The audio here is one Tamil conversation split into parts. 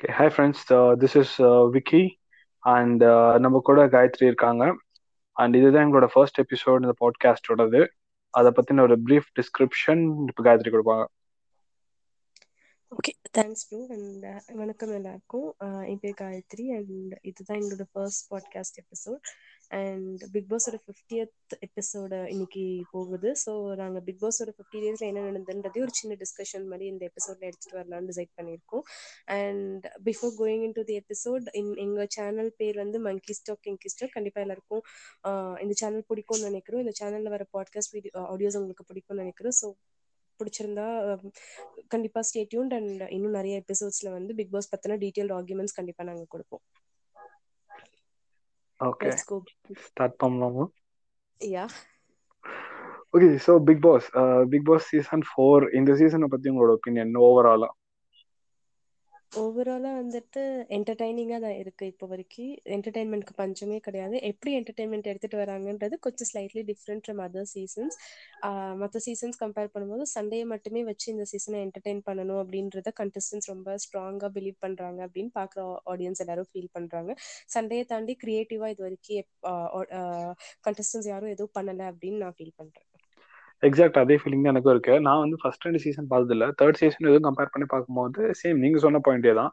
Okay hi friends this is Vicky and நம்ம கூட காயத்ரி இருக்காங்க. அண்ட் இதுதான் எங்களோட ஃபர்ஸ்ட் எபிசோட் இந்த பாட்காஸ்டோடது அதை பத்தின ஒரு பிரீஃப் டிஸ்கிரிப்ஷன் இப்போ காயத்ரி கொடுப்பாங்க. ஓகே தேங்க்ஸ் ப்ரோ அண்ட் வணக்கம் எல்லாருக்கும். Uh, என் பேர் காயத்ரி அண்ட் இதுதான் எங்களோட first podcast episode and Bigg பாஸோட fiftieth எபிசோட இன்னைக்கு போகுது. ஸோ நாங்கள் பிக் பாஸோட ஃபிஃப்டி டேஸில் என்ன நடந்ததுன்றதே ஒரு சின்ன டிஸ்கஷன் மாதிரி இந்த எபிசோட்ல எடுத்துட்டு வரலாம்னு டிசைட் பண்ணியிருக்கோம். And before going into the episode in எங்கள் சேனல் பேர் வந்து மங்கி ஸ்டாக் கிங்கி ஸ்டாக் கண்டிப்பாக எல்லாருக்கும் இந்த சேனல் பிடிக்கும்னு நினைக்கிறோம். இந்த சேனலில் வர பாட்காஸ்ட் வீடியோ ஆடியோஸ் உங்களுக்கு பிடிக்கும்னு நினைக்கிறோம். ஸோ பிடிச்சிருந்தா கண்டிப்பாக ஸ்டேட்யூன்ட் அண்ட் இன்னும் நிறைய எபிசோட்ஸில் வந்து பிக் பாஸ் பற்றின டீட்டெயில் ஆர்குமெண்ட்ஸ் கண்டிப்பாக நாங்கள் கொடுப்போம். ஓகே லெட்ஸ் கோ ஸ்டார்ட் பண்ணலாமா yeah okay so Bigg Boss Bigg Boss season four இந்த சீசனை பத்தி உங்களோட ஒப்பீனியன் ஓவராலா ஓவராலா வந்துட்டு என்டர்டைனிங்கா தான் இருக்கு இப்போ வரைக்கும். என்டர்டைன்மெண்ட்க்கு பஞ்சமே கிடையாது. எப்படி என்டர்டைன்மெண்ட் எடுத்துட்டு வராங்கன்றது கொஞ்சம் slightly different from other seasons மற்ற சீசன்ஸ் கம்பேர் பண்ணும்போது சண்டே மட்டுமே வச்சு இந்த சீசனை என்டர்டைன் பண்ணணும் அப்படின்றத கண்டஸ்டன்ஸ் ரொம்ப ஸ்ட்ராங்கா பிலீவ் பண்றாங்க அப்படின்னு பாக்குற ஆடியன்ஸ் எல்லாரும் ஃபீல் பண்றாங்க. சண்டையை தாண்டி கிரியேட்டிவா இது வரைக்கும் கண்டஸ்டன்ஸ் யாரும் எதுவும் பண்ணல அப்படின்னு நான் ஃபீல் பண்றேன். எக்ஸாக்ட் அதே ஃபீலிங் தான் எனக்கும் இருக்கு. நான் வந்து ஃபர்ஸ்ட் ரெண்டு சீசன் பார்த்ததில்ல. தேர்ட் சீசன் எதுவும் கம்பேர் பண்ணி பார்க்கும்போது சேம் நீங்க சொன்ன பாயிண்டே தான்.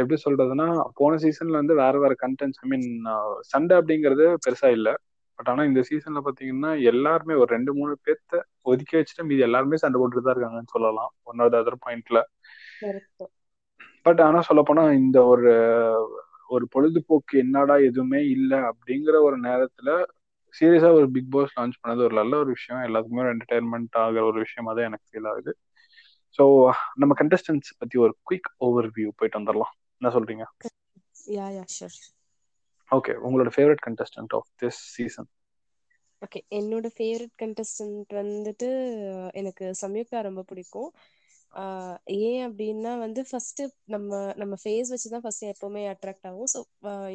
எப்படி சொல்றதுன்னா போன சீசன்ல வந்து வேற வேற கண்டென்ட்ஸ் ஐ மீன் சண்டை அப்படிங்கிறது பெருசா இல்ல. பட் ஆனா இந்த சீசன்ல பாத்தீங்கன்னா எல்லாருமே ஒரு ரெண்டு மூணு பேர்த்த ஒதுக்கி வச்சுட்டு மீதி எல்லாருமே சண்டை போட்டுட்டு தான் இருக்காங்கன்னு சொல்லலாம். ஒன் ஆஃப் அதர் பாயிண்ட்ல பட் ஆனா சொல்ல போனா இந்த ஒரு ஒரு பொழுதுபோக்கு என்னடா எதுவுமே இல்ல அப்படிங்கிற ஒரு நேரத்துல சீரியஸா ஒரு பிக் பாஸ் லான்ச் பண்ணது ஒரு நல்ல ஒரு விஷயம். எல்லாத்துக்குமே ஒரு என்டர்டைன்மெண்ட் ஆகிற ஒரு விஷயமா தான் எனக்கு ஃபீல் ஆகுது. ஸோ நம்ம கண்டஸ்டன்ஸ் பத்தி ஒரு குயிக் ஓவர் வியூ போயிட்டு வந்துடலாம் என்ன சொல்றீங்க? ஓகே உங்களோட favourite contestant of this season okay என்னோட ஃபேவரட் கண்டஸ்டன்ட் வந்துட்டு எனக்கு சம்யுக்தா ரொம்ப பிடிக்கும். ஆஹ் ஏன் அப்படின்னா வந்து ஃபர்ஸ்ட் நம்ம நம்ம ஃபேஸ் வச்சு தான் ஃபர்ஸ்ட் எப்பவுமே அட்ராக்ட் ஆகும். So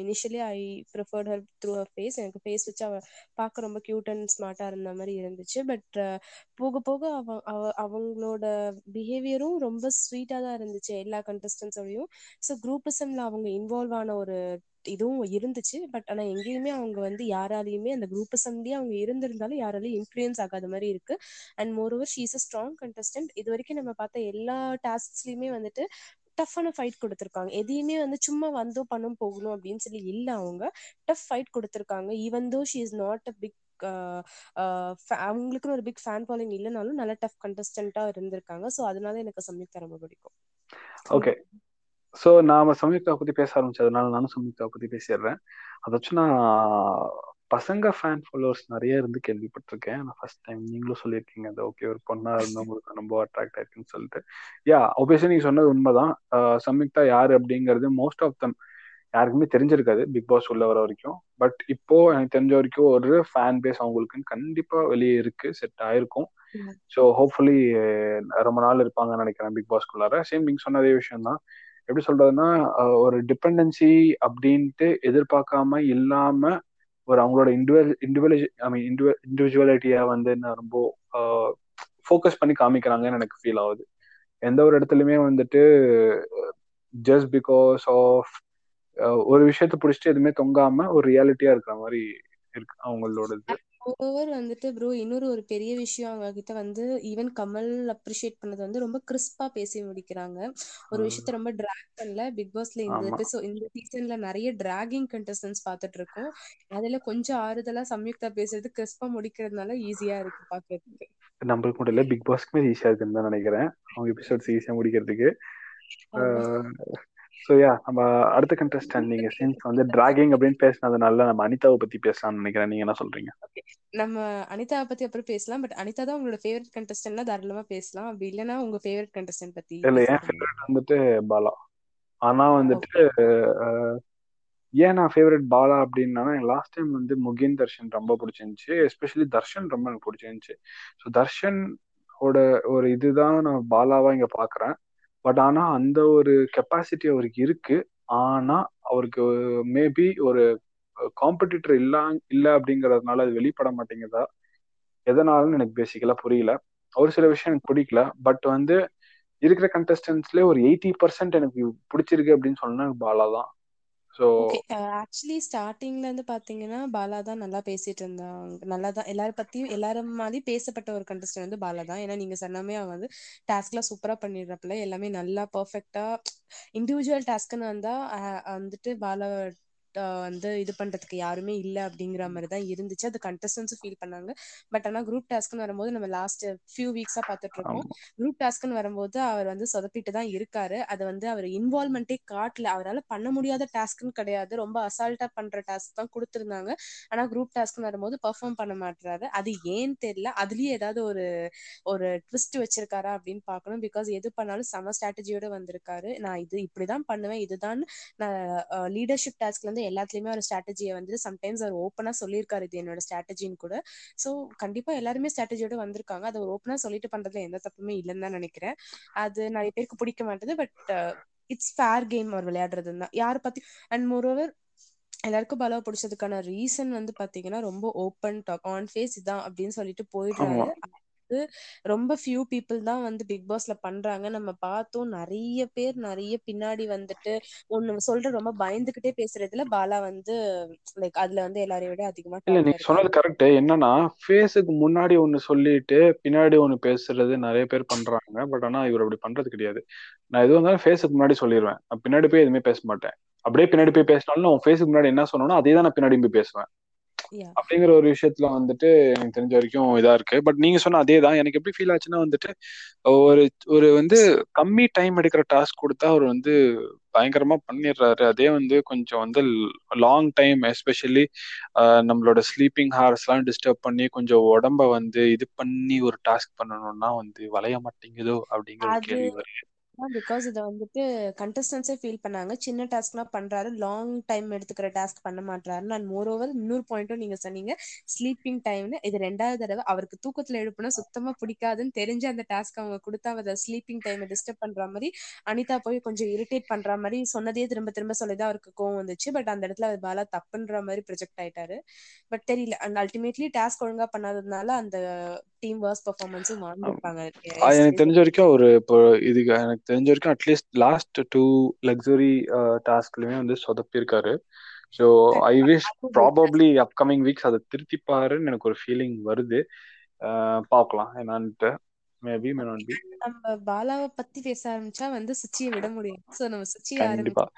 initially I preferred her through her face எனக்கு ஃபேஸ் வச்சு அவ பார்க்க ரொம்ப கியூட் அண்ட் ஸ்மார்ட்டாக இருந்த மாதிரி இருந்துச்சு. பட் போக போக அவ அவ- அவங்களோட பிஹேவியரும் ரொம்ப ஸ்வீட்டாக தான் இருந்துச்சு எல்லா கண்டஸ்டன்ஸோடையும் ஸோ குரூப்பிசம்ல அவங்க இன்வால்வ் ஆன ஒரு இதுவும் இருந்துச்சு. பட் ஆனா எங்கேயுமே அவங்க வந்து யாராலையுமே அந்த குரூப்பிசம்லயே அவங்க இருந்திருந்தாலும் யாராலையும் இன்ஃபுளுயன்ஸ் ஆகாத மாதிரி இருக்கு. And moreover she's a strong contestant இது வரைக்கும் நம்ம பார்த்த எல்லா டாஸ்க்ஸ்லயுமே வந்துட்டு டஃப்பான ஃபைட் கொடுத்துருக்காங்க. எதையுமே வந்து சும்மா வந்தோம் பண்ணும் போகணும் அப்படின்னு சொல்லி இல்ல அவங்க. டஃப் ஃபைட் கொடுத்துருக்காங்க. Even though she is not a big அவங்களுக்குன்னு ஒரு பிக் ஃபேன் ஃபாலோயிங் இல்லைனாலும் நல்ல டஃப் கண்டஸ்டன்ட்டா இருந்திருக்காங்க. ஸோ அதனால எனக்கு சம்யுக்தா ரொம்ப பிடிக்கும். ஓகே ஸோ நாம சம்யுக்தா பத்தி பேச ஆரம்பிச்சதுனால நானும் சம்யுக்தா பத்தி பேசிடுறேன். அதாச்சும் நான் பசங்க ஃபேன் ஃபாலோவர்ஸ் நிறைய இருந்து கேள்விப்பட்டிருக்கேன். நான் ஃபர்ஸ்ட் டைம் நீங்களும் சொல்லியிருக்கீங்க அது ஓகே ஒரு பொண்ணா இருந்தா உங்களுக்கு ரொம்ப அட்ராக்ட் ஆயிருக்குன்னு சொல்லிட்டு. யா ஒபியஸ்லி நீங்க சொன்னது உண்மைதான். சம்யுக்தா யாரு அப்படிங்கிறது மோஸ்ட் ஆஃப் தம் யாருக்குமே தெரிஞ்சிருக்காது பிக் பாஸ் உள்ள வர வரைக்கும். பட் இப்போ எனக்கு தெரிஞ்ச வரைக்கும் ஒரு ஃபேன் பேஸ் அவங்களுக்குன்னு கண்டிப்பா வெளியே இருக்கு செட் ஆயிருக்கும். ஸோ ஹோப்ஃபுல்லி ரொம்ப நாள் இருப்பாங்கன்னு நினைக்கிறேன் பிக் பாஸ்க்குள்ளார சேம் நீங்க சொன்ன அதே விஷயம் தான் எப்படி சொல்றதுன்னா ஒரு டிபெண்டன்சி அப்படின்ட்டு எதிர்பார்க்காம இல்லாம ஒரு அவங்களோட இண்டிவிஜுவல் இண்டிவிஜுவல் ஐ மீன் இண்டிவிஜுவலிட்டியை வந்து என்ன ரொம்ப ஃபோக்கஸ் பண்ணி காமிக்கிறாங்கன்னு எனக்கு ஃபீல் ஆகுது. எந்த ஒரு இடத்துலையுமே வந்துட்டு ஜஸ்ட் பிகாஸ் ஆஃப் ஒரு விஷயத்த பிடிச்சிட்டு எதுவுமே தொங்காம ஒரு ரியாலிட்டியா இருக்கிற மாதிரி இருக்கு அவங்களோட இது ஓவர் வந்துட்டு ப்ரோ இன்னொரு ஒரு பெரிய விஷயம் அவங்க கிட்ட வந்து ஈவன் கமல் அப்ரிஷியேட் பண்ணது வந்து ரொம்ப கிறிஸ்பா பேசி முடிக்கிறாங்க. ஒரு விஷயத்த ரொம்ப டிராக் பண்ணல. பிக் பாஸ்ல இந்த எபிசோட் இந்த சீசன்ல நிறைய டிராகிங் கண்டஸ்டன்ஸ் பார்த்துட்டு இருக்கோம். அதுல கொஞ்சம் ஆறுதலா சம்யுக்தா பேசுறது கிறிஸ்பா முடிக்கிறதுனால ஈஸியா இருக்கு பாக்குறதுக்கு நம்மளுக்கு மட்டும் இல்ல பிக் பாஸ்க்குமே ஈஸியா இருக்குன்னு தான் நினைக்கிறேன். அவங்க எபிசோட்ஸ் ஈஸியா முடிக்கிறதுக்கு. ஸோ யா நம்ம அடுத்த கண்டஸ்டன்ட் நீங்க சின்ஸ் வந்து டிராகிங் அப்படின்னு பேசினதுனால நம்ம அனிதாவை பத்தி பேசலாம்னு நினைக்கிறேன். நீங்க என்ன சொல்றீங்க. நம்ம அனிதாவை பத்தி அப்புறம் பேசலாம். பட் அனிதா தான் உங்களோட ஃபேவரட் கண்டஸ்டன்ட்னா தாராளமா பேசலாம். அப்படி இல்லைன்னா உங்க ஃபேவரட் கண்டஸ்டன்ட் பத்தி இல்ல என் ஃபேவரட் வந்துட்டு பாலா. ஆனா வந்துட்டு ஏன் நான் ஃபேவரட் பாலா அப்படின்னா எனக்கு லாஸ்ட் டைம் வந்து முகின் தர்ஷன் ரொம்ப பிடிச்சிருந்துச்சு. எஸ்பெஷலி தர்ஷன் ரொம்ப எனக்கு பிடிச்சிருந்துச்சு. ஸோ தர்ஷன் ஓட ஒரு இதுதான் நான் பாலாவா இங்க பாக்குறேன். பட் ஆனா அந்த ஒரு கெப்பாசிட்டி அவருக்கு இருக்கு. ஆனா அவருக்கு மேபி ஒரு காம்படிட்டர் இல்ல இல்ல அப்படிங்கறதுனால அது வெளிப்பட மாட்டேங்குதா? எதனாலன்னு எனக்கு பேசிக்கலா புரியல. ஒரு சில விஷயம் எனக்கு பிடிக்கல. பட் வந்து இருக்கிற கண்டஸ்டன்ஸ்ல ஒரு எயிட்டி பர்சன்ட் எனக்கு பிடிச்சிருக்கு அப்படின்னு சொன்னா பாலா தான் ஓகே ஆக்சுவலி ஸ்டார்டிங்ல இருந்து பாத்தீங்கன்னா பாலா தான் நல்லா பேசிட்டு இருந்தாங்க. நல்லா தான் எல்லாரும் பத்தியும் எல்லாரும் மாதிரி பேசப்பட்ட ஒரு கண்டஸ்டன் வந்து பாலா தான். ஏன்னா நீங்க சொன்னாமே அவங்க வந்து டாஸ்க்லாம் சூப்பரா பண்ணிடுறப்பல எல்லாமே நல்லா பர்ஃபெக்டா இண்டிவிஜுவல் டாஸ்க்னு வந்தா வந்துட்டு பாலா வந்து இது பண்றதுக்கு யாருமே இல்ல அப்படிங்கிற மாதிரி தான் இருந்துச்சு. அது கண்டஸ்டன்ஸும் ஃபீல் பண்ணாங்க. பட் ஆனா குரூப் டாஸ்க்னு வரும்போது நம்ம லாஸ்ட் ஃபியூ வீக்ஸா பாத்துட்டு இருக்கோம். குரூப் டாஸ்க்னு வரும்போது அவர் வந்து சொதப்பிட்டு தான் இருக்காரு. அது வந்து அவர் இன்வால்மெண்ட்டே காட்டல. அவரால் பண்ண முடியாத டாஸ்க்னு கிடையாது. ரொம்ப அசால்ட்டா பண்ற டாஸ்க் தான் கொடுத்துருந்தாங்க. ஆனா குரூப் டாஸ்க்னு வரும்போது பெர்ஃபார்ம் பண்ண மாட்டாரு அது ஏன்னு தெரியல. அதுலயே ஏதாவது ஒரு ஒரு ட்விஸ்ட் வச்சிருக்காரா அப்படின்னு பார்க்கணும். பிகாஸ் எது பண்ணாலும் செம ஸ்ட்ராட்டஜியோட வந்திருக்காரு. நான் இது இப்படிதான் பண்ணுவேன். இதுதான் நான் லீடர்ஷிப் டாஸ்க்ல இருந்து எல்லாத்துலயுமே ஒரு ஸ்ட்ராட்டஜியை வந்து சம்டைம்ஸ் அவர் ஓப்பனா சொல்லியிருக்காரு இது என்னோட ஸ்ட்ராட்டஜின்னு கூட. ஸோ கண்டிப்பா எல்லாருமே ஸ்ட்ராட்டஜியோட வந்திருக்காங்க. அதை ஒரு ஓப்பனா சொல்லிட்டு பண்றதுல எந்த தப்புமே இல்லைன்னு தான் நினைக்கிறேன். அது நிறைய பேருக்கு பிடிக்க மாட்டேது. பட் இட்ஸ் ஃபேர் கேம் அவர் விளையாடுறது தான். யாரை பத்தி அண்ட் மோரோவர் எல்லாருக்கும் பலவ பிடிச்சதுக்கான ரீசன் வந்து பாத்தீங்கன்னா ரொம்ப ஓப்பன் டாக் ஆன் ஃபேஸ் இதான் அப்படின்னு சொல்லிட்டு போயிடுறாரு. ரொம்ப ஃபியூ பீப்புள் தான் வந்து பிக் பாஸ்ல பண்றாங்க. நம்ம பார்த்தோம் நிறைய பேர் நிறைய பின்னாடி வந்துட்டு ஒண்ணு சொல்ற ரொம்ப பயந்துகிட்டே பேசுறதுல பாலா வந்து லைக் அதுல வந்து எல்லாரையும் விட அதிகமா இல்ல நீங்க சொன்னது கரெக்ட் என்னன்னா ஃபேஸுக்கு முன்னாடி ஒண்ணு சொல்லிட்டு பின்னாடி ஒண்ணு பேசுறது நிறைய பேர் பண்றாங்க. பட் ஆனா இவர் அப்படி பண்றது கிடையாது. நான் எது வந்தாலும் ஃபேஸுக்கு முன்னாடி சொல்லிடுவேன் பின்னாடி போய் எதுவுமே பேச மாட்டேன். அப்படியே பின்னாடி போய் பேசினாலும் நான் ஃபேஸுக்கு முன்னாடி என்ன சொன்னோனோ அதே தான் நான் பின்னாடி போய் பேசுவேன். அப்படிங்கிற ஒரு விஷயத்துல வந்துட்டு எனக்கு தெரிஞ்ச வரைக்கும் இதா இருக்கு. பட் நீங்க சொன்ன அதே தான் எனக்கு எப்படி ஃபீல் ஆச்சுன்னா வந்துட்டு ஒரு ஒரு வந்து கம்மி டைம் எடுக்கிற டாஸ்க் கொடுத்தா அவர் வந்து பயங்கரமா பண்ணிடுறாரு. அதே வந்து கொஞ்சம் வந்து லாங் டைம் எஸ்பெஷலி நம்மளோட ஸ்லீப்பிங் ஹார்ஸ் எல்லாம் டிஸ்டர்ப் பண்ணி கொஞ்சம் உடம்ப வந்து இது பண்ணி ஒரு டாஸ்க் பண்ணணும்னா வந்து வளைய மாட்டேங்குதோ அப்படிங்கிற கேள்வி வருது. பிகாஸ் இதை வந்துட்டு கண்டஸ்டன்ஸே ஃபீல் பண்ணாங்க. சின்ன டாஸ்க்லாம் பண்றாரு. லாங் டைம் எடுத்துக்கிற டாஸ்க் பண்ண மாட்டாரு அண்ட் மோர் ஓவர் இன்னொரு பாயிண்ட்டும் நீங்க சொன்னீங்க. ஸ்லீப்பிங் டைம்னு இது ரெண்டாவது தடவை அவருக்கு தூக்கத்துல எழுப்புனா சுத்தமா பிடிக்காதுன்னு தெரிஞ்சு அந்த டாஸ்க் அவங்க கொடுத்தா அதை ஸ்லீப்பிங் டைமை டிஸ்டர்ப் பண்ற மாதிரி அனிதா போய் கொஞ்சம் இரிட்டேட் பண்ற மாதிரி சொன்னதே திரும்ப திரும்ப சொல்லிதான் அவருக்கு கோவம் வந்துச்சு. பட் அந்த இடத்துல அவர் பாலா தப்புன்ற மாதிரி ப்ரொஜெக்ட் ஆயிட்டாரு. பட் தெரியல. அண்ட் அல்டிமேட்லி டாஸ்க் ஒழுங்கா பண்ணாததுனால அந்த டீம் வர்ஸ் பர்ஃபார்மன்ஸும் வாங்கிருப்பாங்க எனக்கு தெரிஞ்ச வரைக்கும் ஒரு இப்போ இதுக்கு எனக்கு தெரிஞ்ச வரைக்கும் அட்லீஸ்ட் லாஸ்ட் டூ லக்ஸுரி டாஸ்க்லயுமே வந்து சொதப்பிருக்காரு so I wish probably upcoming weeks அதை திருத்திப்பாருன்னு எனக்கு ஒரு ஃபீலிங் வருது. பார்க்கலாம் என்னன்ட்டு. மேபி மே நாட் பி நம்ம பாலாவை பத்தி பேச ஆரம்பிச்சா வந்து சுச்சியை விட முடியும். சோ நம்ம சுச்சியை ஆரம்பிக்கலாம்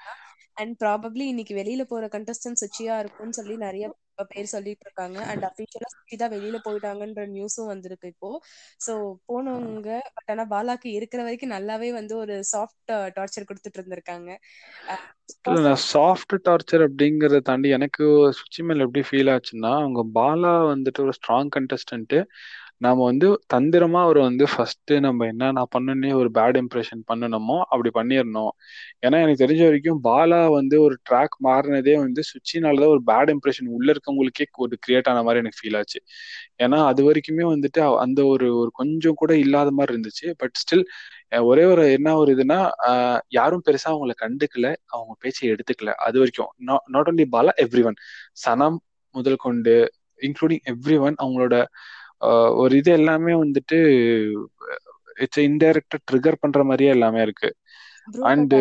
அண்ட் ப்ராபப்ளி இன்னைக்கு வெளியில போற கண்டஸ்டன்ட் சுச்சியா இருக்கும்னு சொல்லி நிறைய பேர் சொல்லிட்டு இருக்காங்க அண்ட் அபிஷியலா சுஷிதா தான் வெளியில போயிட்டாங்கன்ற நியூஸும் வந்திருக்கு இப்போ. சோ போனவங்க பட் ஆனா பாலாக்கு இருக்கிற வரைக்கும் நல்லாவே வந்து ஒரு சாஃப்ட் டார்ச்சர் uh, கொடுத்துட்டு இருந்திருக்காங்க. சாஃப்ட் டார்ச்சர் அப்படிங்கறத தாண்டி எனக்கு சுச்சி மேல எப்படி ஃபீல் ஆச்சுன்னா அவங்க பாலா வந்துட்டு ஒரு ஸ்ட்ராங் கண்டஸ்டன்ட் நாம வந்து தந்திரமா அவர் வந்து ஃபர்ஸ்ட் நம்ம என்ன நான் பண்ணனே ஒரு பேட் இம்ப்ரெஷன் பண்ணணுமோ அப்படி பண்ணிடணும் ஏன்னா எனக்கு தெரிஞ்ச வரைக்கும் பாலா வந்து ஒரு ட்ராக் மாறினதே வந்து சுச்சினாலதான் ஒரு பேட் இம்ப்ரெஷன் உள்ள இருக்கவங்களுக்கே ஒரு கிரியேட் ஆன மாதிரி எனக்கு ஃபீல் ஆச்சு. ஏன்னா அது வரைக்குமே வந்துட்டு அந்த ஒரு ஒரு கொஞ்சம் கூட இல்லாத மாதிரி இருந்துச்சு. பட் ஸ்டில் ஒரே ஒரு என்ன ஒரு இதுனா யாரும் பெருசா அவங்கள கண்டுக்கல அவங்க பேச்சை எடுத்துக்கல. அது வரைக்கும் not only Bala everyone Sanam முதல் கொண்டு இன்க்ளூடிங் எவ்ரி ஒன் அவங்களோட ஒரு இது எல்லாமே வந்துட்டு இட்ஸ் இன்டைரக்டா ட்ரிகர் பண்ற மாதிரியே எல்லாமே இருக்கு. அண்ட்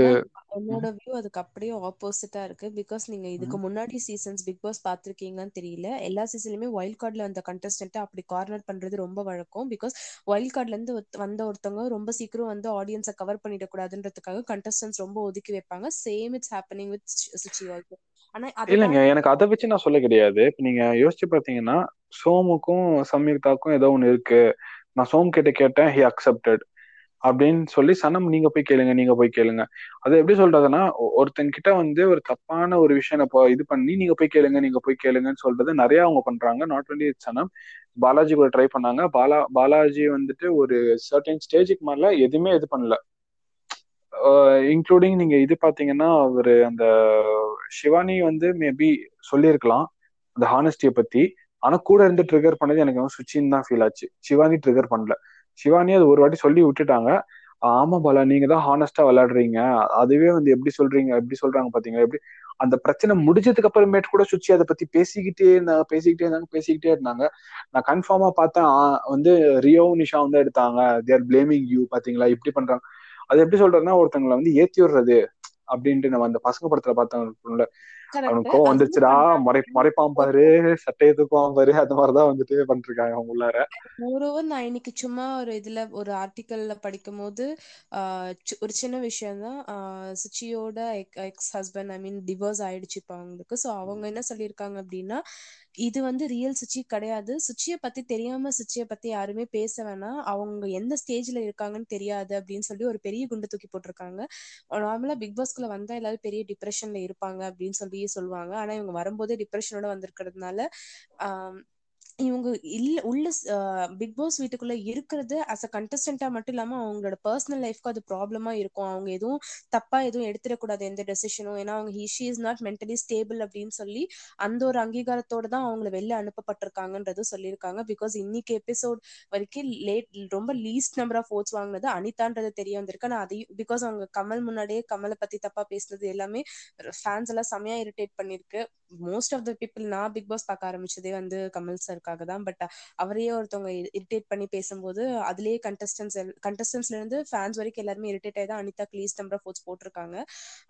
என்னோட வியூ அதுக்கு அப்படியே ஆப்போசிட்டா இருக்கு. பிகாஸ் நீங்க இதுக்கு முன்னாடி சீசன்ஸ் பிக் பாஸ் பாத்திருக்கீங்கன்னு தெரியல. எல்லா சீசன்லயுமே வைல்ட் கார்ட்ல வந்த கண்டஸ்டன்ட் அப்படி கார்னர் பண்றது ரொம்ப வழக்கம். பிகாஸ் வைல்ட் கார்ட்ல இருந்து வந்த ஒருத்தவங்க ரொம்ப சீக்கிரம் வந்து ஆடியன்ஸை கவர் பண்ணிடக்கூடாதுன்றதுக்காக கண்டஸ்டன்ஸ் ரொம்ப ஒதுக்கி வைப்பாங்க. Same it's happening with Suchi also இல்லைங்க. எனக்கு அதை வச்சு நான் சொல்ல கிடையாது. இப்ப நீங்க யோசிச்சு பாத்தீங்கன்னா சோமுக்கும் சம்யுக்தாக்கும் ஏதோ ஒண்ணு இருக்கு. நான் சோம் கிட்ட கேட்டேன் ஹி அக்செப்டட் அப்படின்னு சொல்லி சனம் நீங்க போய் கேளுங்க நீங்க போய் கேளுங்க. அது எப்படி சொல்றதுன்னா ஒருத்தன் கிட்ட வந்து ஒரு தப்பான ஒரு விஷயம் இது பண்ணி நீங்க போய் கேளுங்க நீங்க போய் கேளுங்கன்னு சொல்றது நிறைய அவங்க பண்றாங்க. நாட் ஒன்லி சனம் பாலாஜி கூட ட்ரை பண்ணாங்க. பாலா பாலாஜி வந்துட்டு ஒரு சர்டன் ஸ்டேஜுக்கு மேல எதுவுமே இது பண்ணல. இன்க்ளூடிங் நீங்க இது பாத்தீங்கன்னா ஒரு அந்த சிவானி வந்து மேபி சொல்லியிருக்கலாம் அந்த ஹானஸ்டியை பத்தி. ஆனா கூட இருந்து ட்ரிகர் பண்ணது எனக்கு வந்து சுச்சின்னு தான் ஃபீல் ஆச்சு. சிவானி ட்ரிகர் பண்ணல. சிவானி அது ஒரு வாட்டி சொல்லி விட்டுட்டாங்க. ஆமா பாலா நீங்க தான் ஹானஸ்டா விளையாடுறீங்க. அதுவே வந்து எப்படி சொல்றீங்க எப்படி சொல்றாங்க பாத்தீங்களா எப்படி அந்த பிரச்சனை முடிஞ்சதுக்கு அப்புறமேட்டு கூட சுச்சி அதை பத்தி பேசிக்கிட்டே இருந்தாங்க பேசிக்கிட்டே இருந்தாங்க பேசிக்கிட்டே இருந்தாங்க. நான் கன்ஃபார்மா பார்த்தேன். வந்து ரியோ நிஷா வந்து எடுத்தாங்க. தேர் பிளேமிங் யூ பாத்தீங்களா இப்படி பண்றாங்க. அது எப்படி சொல்றதுன்னா ஒருத்தங்களை வந்து ஏத்தி விடுறது அப்படின்ட்டு நம்ம அந்த பசங்க படத்துல பார்த்தோம்ல அவனுக்கு கோவம் வந்துருச்சுடா மறை மறைப்பான் பாரு சட்டையை தூக்குவான் பாரு அந்த மாதிரிதான் வந்துட்டு பண்ணிருக்காங்க அவங்க உள்ளார. மோரோவர் நான் இன்னைக்கு சும்மா ஒரு இதுல ஒரு ஆர்டிக்கல்ல படிக்கும் போது ஒரு சின்ன விஷயம் தான் சுச்சியோட ex husband I mean divorce ஆயிடுச்சு இப்போ அவங்களுக்கு. ஸோ அவங்க என்ன சொல்லியிருக்காங்க அப்படின்னா இது வந்து ரியல் சுச்சி கிடையாது. சுச்சியை பத்தி தெரியாம சுச்சியை பத்தி யாருமே பேச வேணாம். அவங்க எந்த ஸ்டேஜ்ல இருக்காங்கன்னு தெரியாது அப்படின்னு சொல்லி ஒரு பெரிய குண்டு தூக்கி போட்டிருக்காங்க. நார்மலா பிக் பாஸ்குள்ள வந்தா எல்லாரும் பெரிய டிப்ரெஷன்ல இருப்பாங்க அப்படின்னு சொல்லி சொல்லுவாங்க. ஆனா இவங்க வரும்போதே டிப்ரெஷனோட வந்திருக்கிறதுனால ஆஹ் இவங்க இல்ல உள்ள பிக் பாஸ் வீட்டுக்குள்ள இருக்கிறது அஸ் அ கண்டஸ்டண்டா மட்டும் இல்லாம அவங்களோட பர்சனல் லைஃப்க்கு அது ப்ராப்ளமா இருக்கும். அவங்க எதுவும் தப்பா எதுவும் எடுத்துடக்கூடாது எந்த டெசிஷனும் ஏன்னா அவங்க he she is not mentally stable அப்படின்னு சொல்லி அந்த ஒரு அங்கீகாரத்தோட தான் அவங்கள வெளில அனுப்பப்பட்டிருக்காங்கன்றது சொல்லியிருக்காங்க. பிகாஸ் இன்னைக்கு எபிசோட் வரைக்கும் லேட் ரொம்ப லீஸ்ட் நம்பர் ஆஃப் ஓட்ஸ் வாங்கினது அனிதான்றது தெரிய வந்திருக்கு. நான் அதையும் பிகாஸ் அவங்க கமல் முன்னாடியே கமலை பத்தி தப்பா பேசுனது எல்லாமே ஃபேன்ஸ் எல்லாம் செமையா இரிட்டேட் பண்ணிருக்கு மோஸ்ட் ஆஃப் த பீப்புள் நான் பிக் பாஸ் பார்க்க ஆரம்பிச்சதே வந்து கமல் சார் இருக்காக தான். பட் அவரையே ஒருத்தவங்க இரிட்டேட் பண்ணி பேசும்போது அதுலயே கண்டஸ்டன்ஸ் கண்டஸ்டன்ஸ்ல இருந்து ஃபேன்ஸ் வரைக்கும் எல்லாருமே இரிட்டேட் ஆகி தான் அனிதா க்ளீஸ் நம்பர் ஆஃப் ஓட்ஸ் போட்டிருக்காங்க.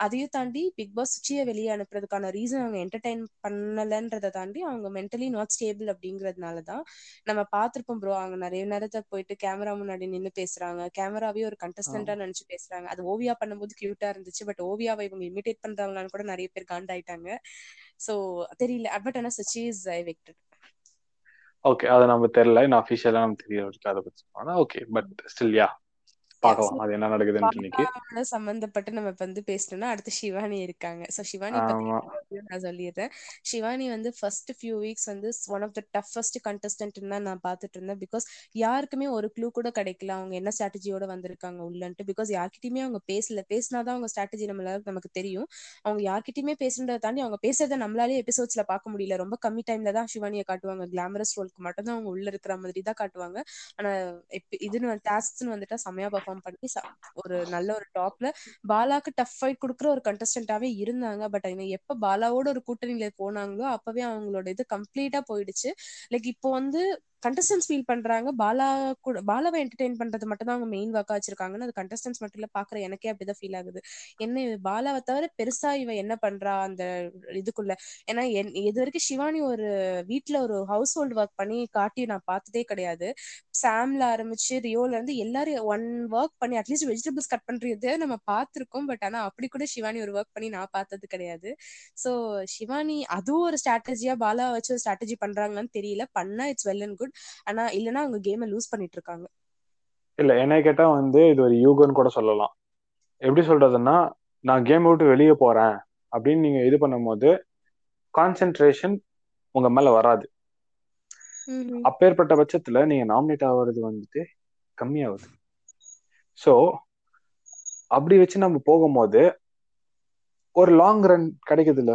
அதையும் தாண்டி பிக் பாஸ் சுச்சியை வெளியே அனுப்புறதுக்கான ரீசன் அவங்க என்டர்டைன் பண்ணலன்றதை தாண்டி அவங்க மென்டலி நாட் ஸ்டேபிள் அப்படிங்கறதுனால தான் நம்ம பார்த்திருப்போம் ப்ரோ அவங்க நிறைய நேரத்தை போயிட்டு கேமரா முன்னாடி நின்று பேசுறாங்க. கேமராவே ஒரு கண்டஸ்டன்டா நினைச்சு பேசுறாங்க. அது ஓவியா பண்ணும்போது கியூட்டா இருந்துச்சு. பட் ஓவியாவை இவங்க இமிடேட் பண்றாங்களான்னு கூட நிறைய பேர் காண்டாயிட்டாங்க. சோ தெரியல. அட்வர்டைஸ் ஆனா சுச்சி இஸ் எவிக்டட் ஓகே அது நம்ம தெரியல. இன்னும் அஃபிஷியலா நம்ம தெரிய வரைக்கும் அதை பத்தி ஆனா ஓகே பட் ஸ்டில் யா பார்க்கலாம். அது என்ன நடக்குதுன்னு இன்னைக்கு. சம்பந்தப்பட்டு நம்ம இப்ப வந்து பேசணும்னா அடுத்து சிவானி இருக்காங்க. சோ சிவானி பத்தி நான் சொல்லிடுறேன். சிவானி வந்து ஃபர்ஸ்ட் ஃபியூ வீக்ஸ் வந்து one of the toughest contestant தான் நான் பாத்துட்டு இருந்தேன். பிகாஸ் யாருக்குமே ஒரு க்ளூ கூட கிடைக்கல. அவங்க என்ன ஸ்ட்ராட்டஜியோட வந்திருக்காங்க உள்ளன்ட்டு. பிகாஸ் யார்கிட்டயுமே அவங்க பேசல. பேசினாதான் அவங்க ஸ்ட்ராட்டஜி நம்மளால நமக்கு தெரியும். அவங்க யார்கிட்டயுமே பேசுறதை தாண்டி அவங்க பேசுறதை நம்மளாலே எபிசோட்ஸ்ல பார்க்க முடியல. ரொம்ப கம்மி டைம்ல தான் சிவானியை காட்டுவாங்க. கிளாமரஸ் ரோலுக்கு மட்டும் தான் அவங்க உள்ள இருக்கிற மாதிரி தான் காட்டுவாங்க. ஆனா இதுன்னு டாஸ்க்னு வந்துட்டா செமையா பர்ஃபார்ம் பண்ணி ஒரு நல்ல ஒரு டாப்ல பாலாக்கு டஃப் ஃபைட் கொடுக்குற ஒரு கண்டஸ்டன்டாவே இருந்தாங்க. பட் எப்ப பாலாவோட ஒரு கூட்டணியில போனாங்களோ அப்பவே அவங்களோட இது கம்ப்ளீட்டா போயிடுச்சு. லைக் இப்போ வந்து கண்டஸ்டன்ஸ் ஃபீல் பண்றாங்க. பாலா கூட பாலாவை என்டர்டைன் பண்றது மட்டும் தான் அவங்க மெயின் ஒர்க்கா வச்சிருக்காங்கன்னு அது கண்டஸ்டன்ஸ் மட்டும் இல்ல பாக்குற எனக்கே அப்படிதான் ஃபீல் ஆகுது. என்ன பாலாவை தவிர பெருசா இவ என்ன பண்றா அந்த இதுக்குள்ள? ஏன்னா இது வரைக்கும் சிவானி ஒரு வீட்டுல ஒரு ஹவுஸ் ஹோல்ட் ஒர்க் பண்ணி காட்டி நான் பார்த்ததே கிடையாது. சாம்ல ஆரம்பிச்சு ரியோல இருந்து எல்லாரும் ஒன் ஒர்க் பண்ணி அட்லீஸ்ட் வெஜிடபிள்ஸ் கட் பண்றது நம்ம பார்த்திருக்கோம். பட் ஆனா அப்படி கூட சிவானி ஒரு ஒர்க் பண்ணி நான் பார்த்தது கிடையாது. சோ சிவானி அதுவும் ஒரு ஸ்ட்ராட்டஜியா பாலா வச்சு ஒரு ஸ்ட்ராட்டஜி பண்றாங்கன்னு தெரியல. பண்ணா இட்ஸ் வெல் அண்ட் குட் ஆனா இல்லனா அவங்க கேமை லூஸ் பண்ணிட்டு இருக்காங்க இல்ல என்ன கேட்டா வந்து இது ஒரு யூகோன்னு கூட சொல்லலாம். எப்படி சொல்றதுன்னா நான் கேம் விட்டு வெளியே போறேன் அப்படின்னு நீங்க இது பண்ணும்போது கான்சென்ட்ரேஷன் உங்க மேல வராது. அப்பேற்பட்ட பட்சத்துல நீங்க நாமினேட் ஆகுறது வந்துட்டு கம்மியாகுது. ஸோ அப்படி வச்சு நம்ம போகும்போது ஒரு லாங் ரன் கிடைக்குது இல்ல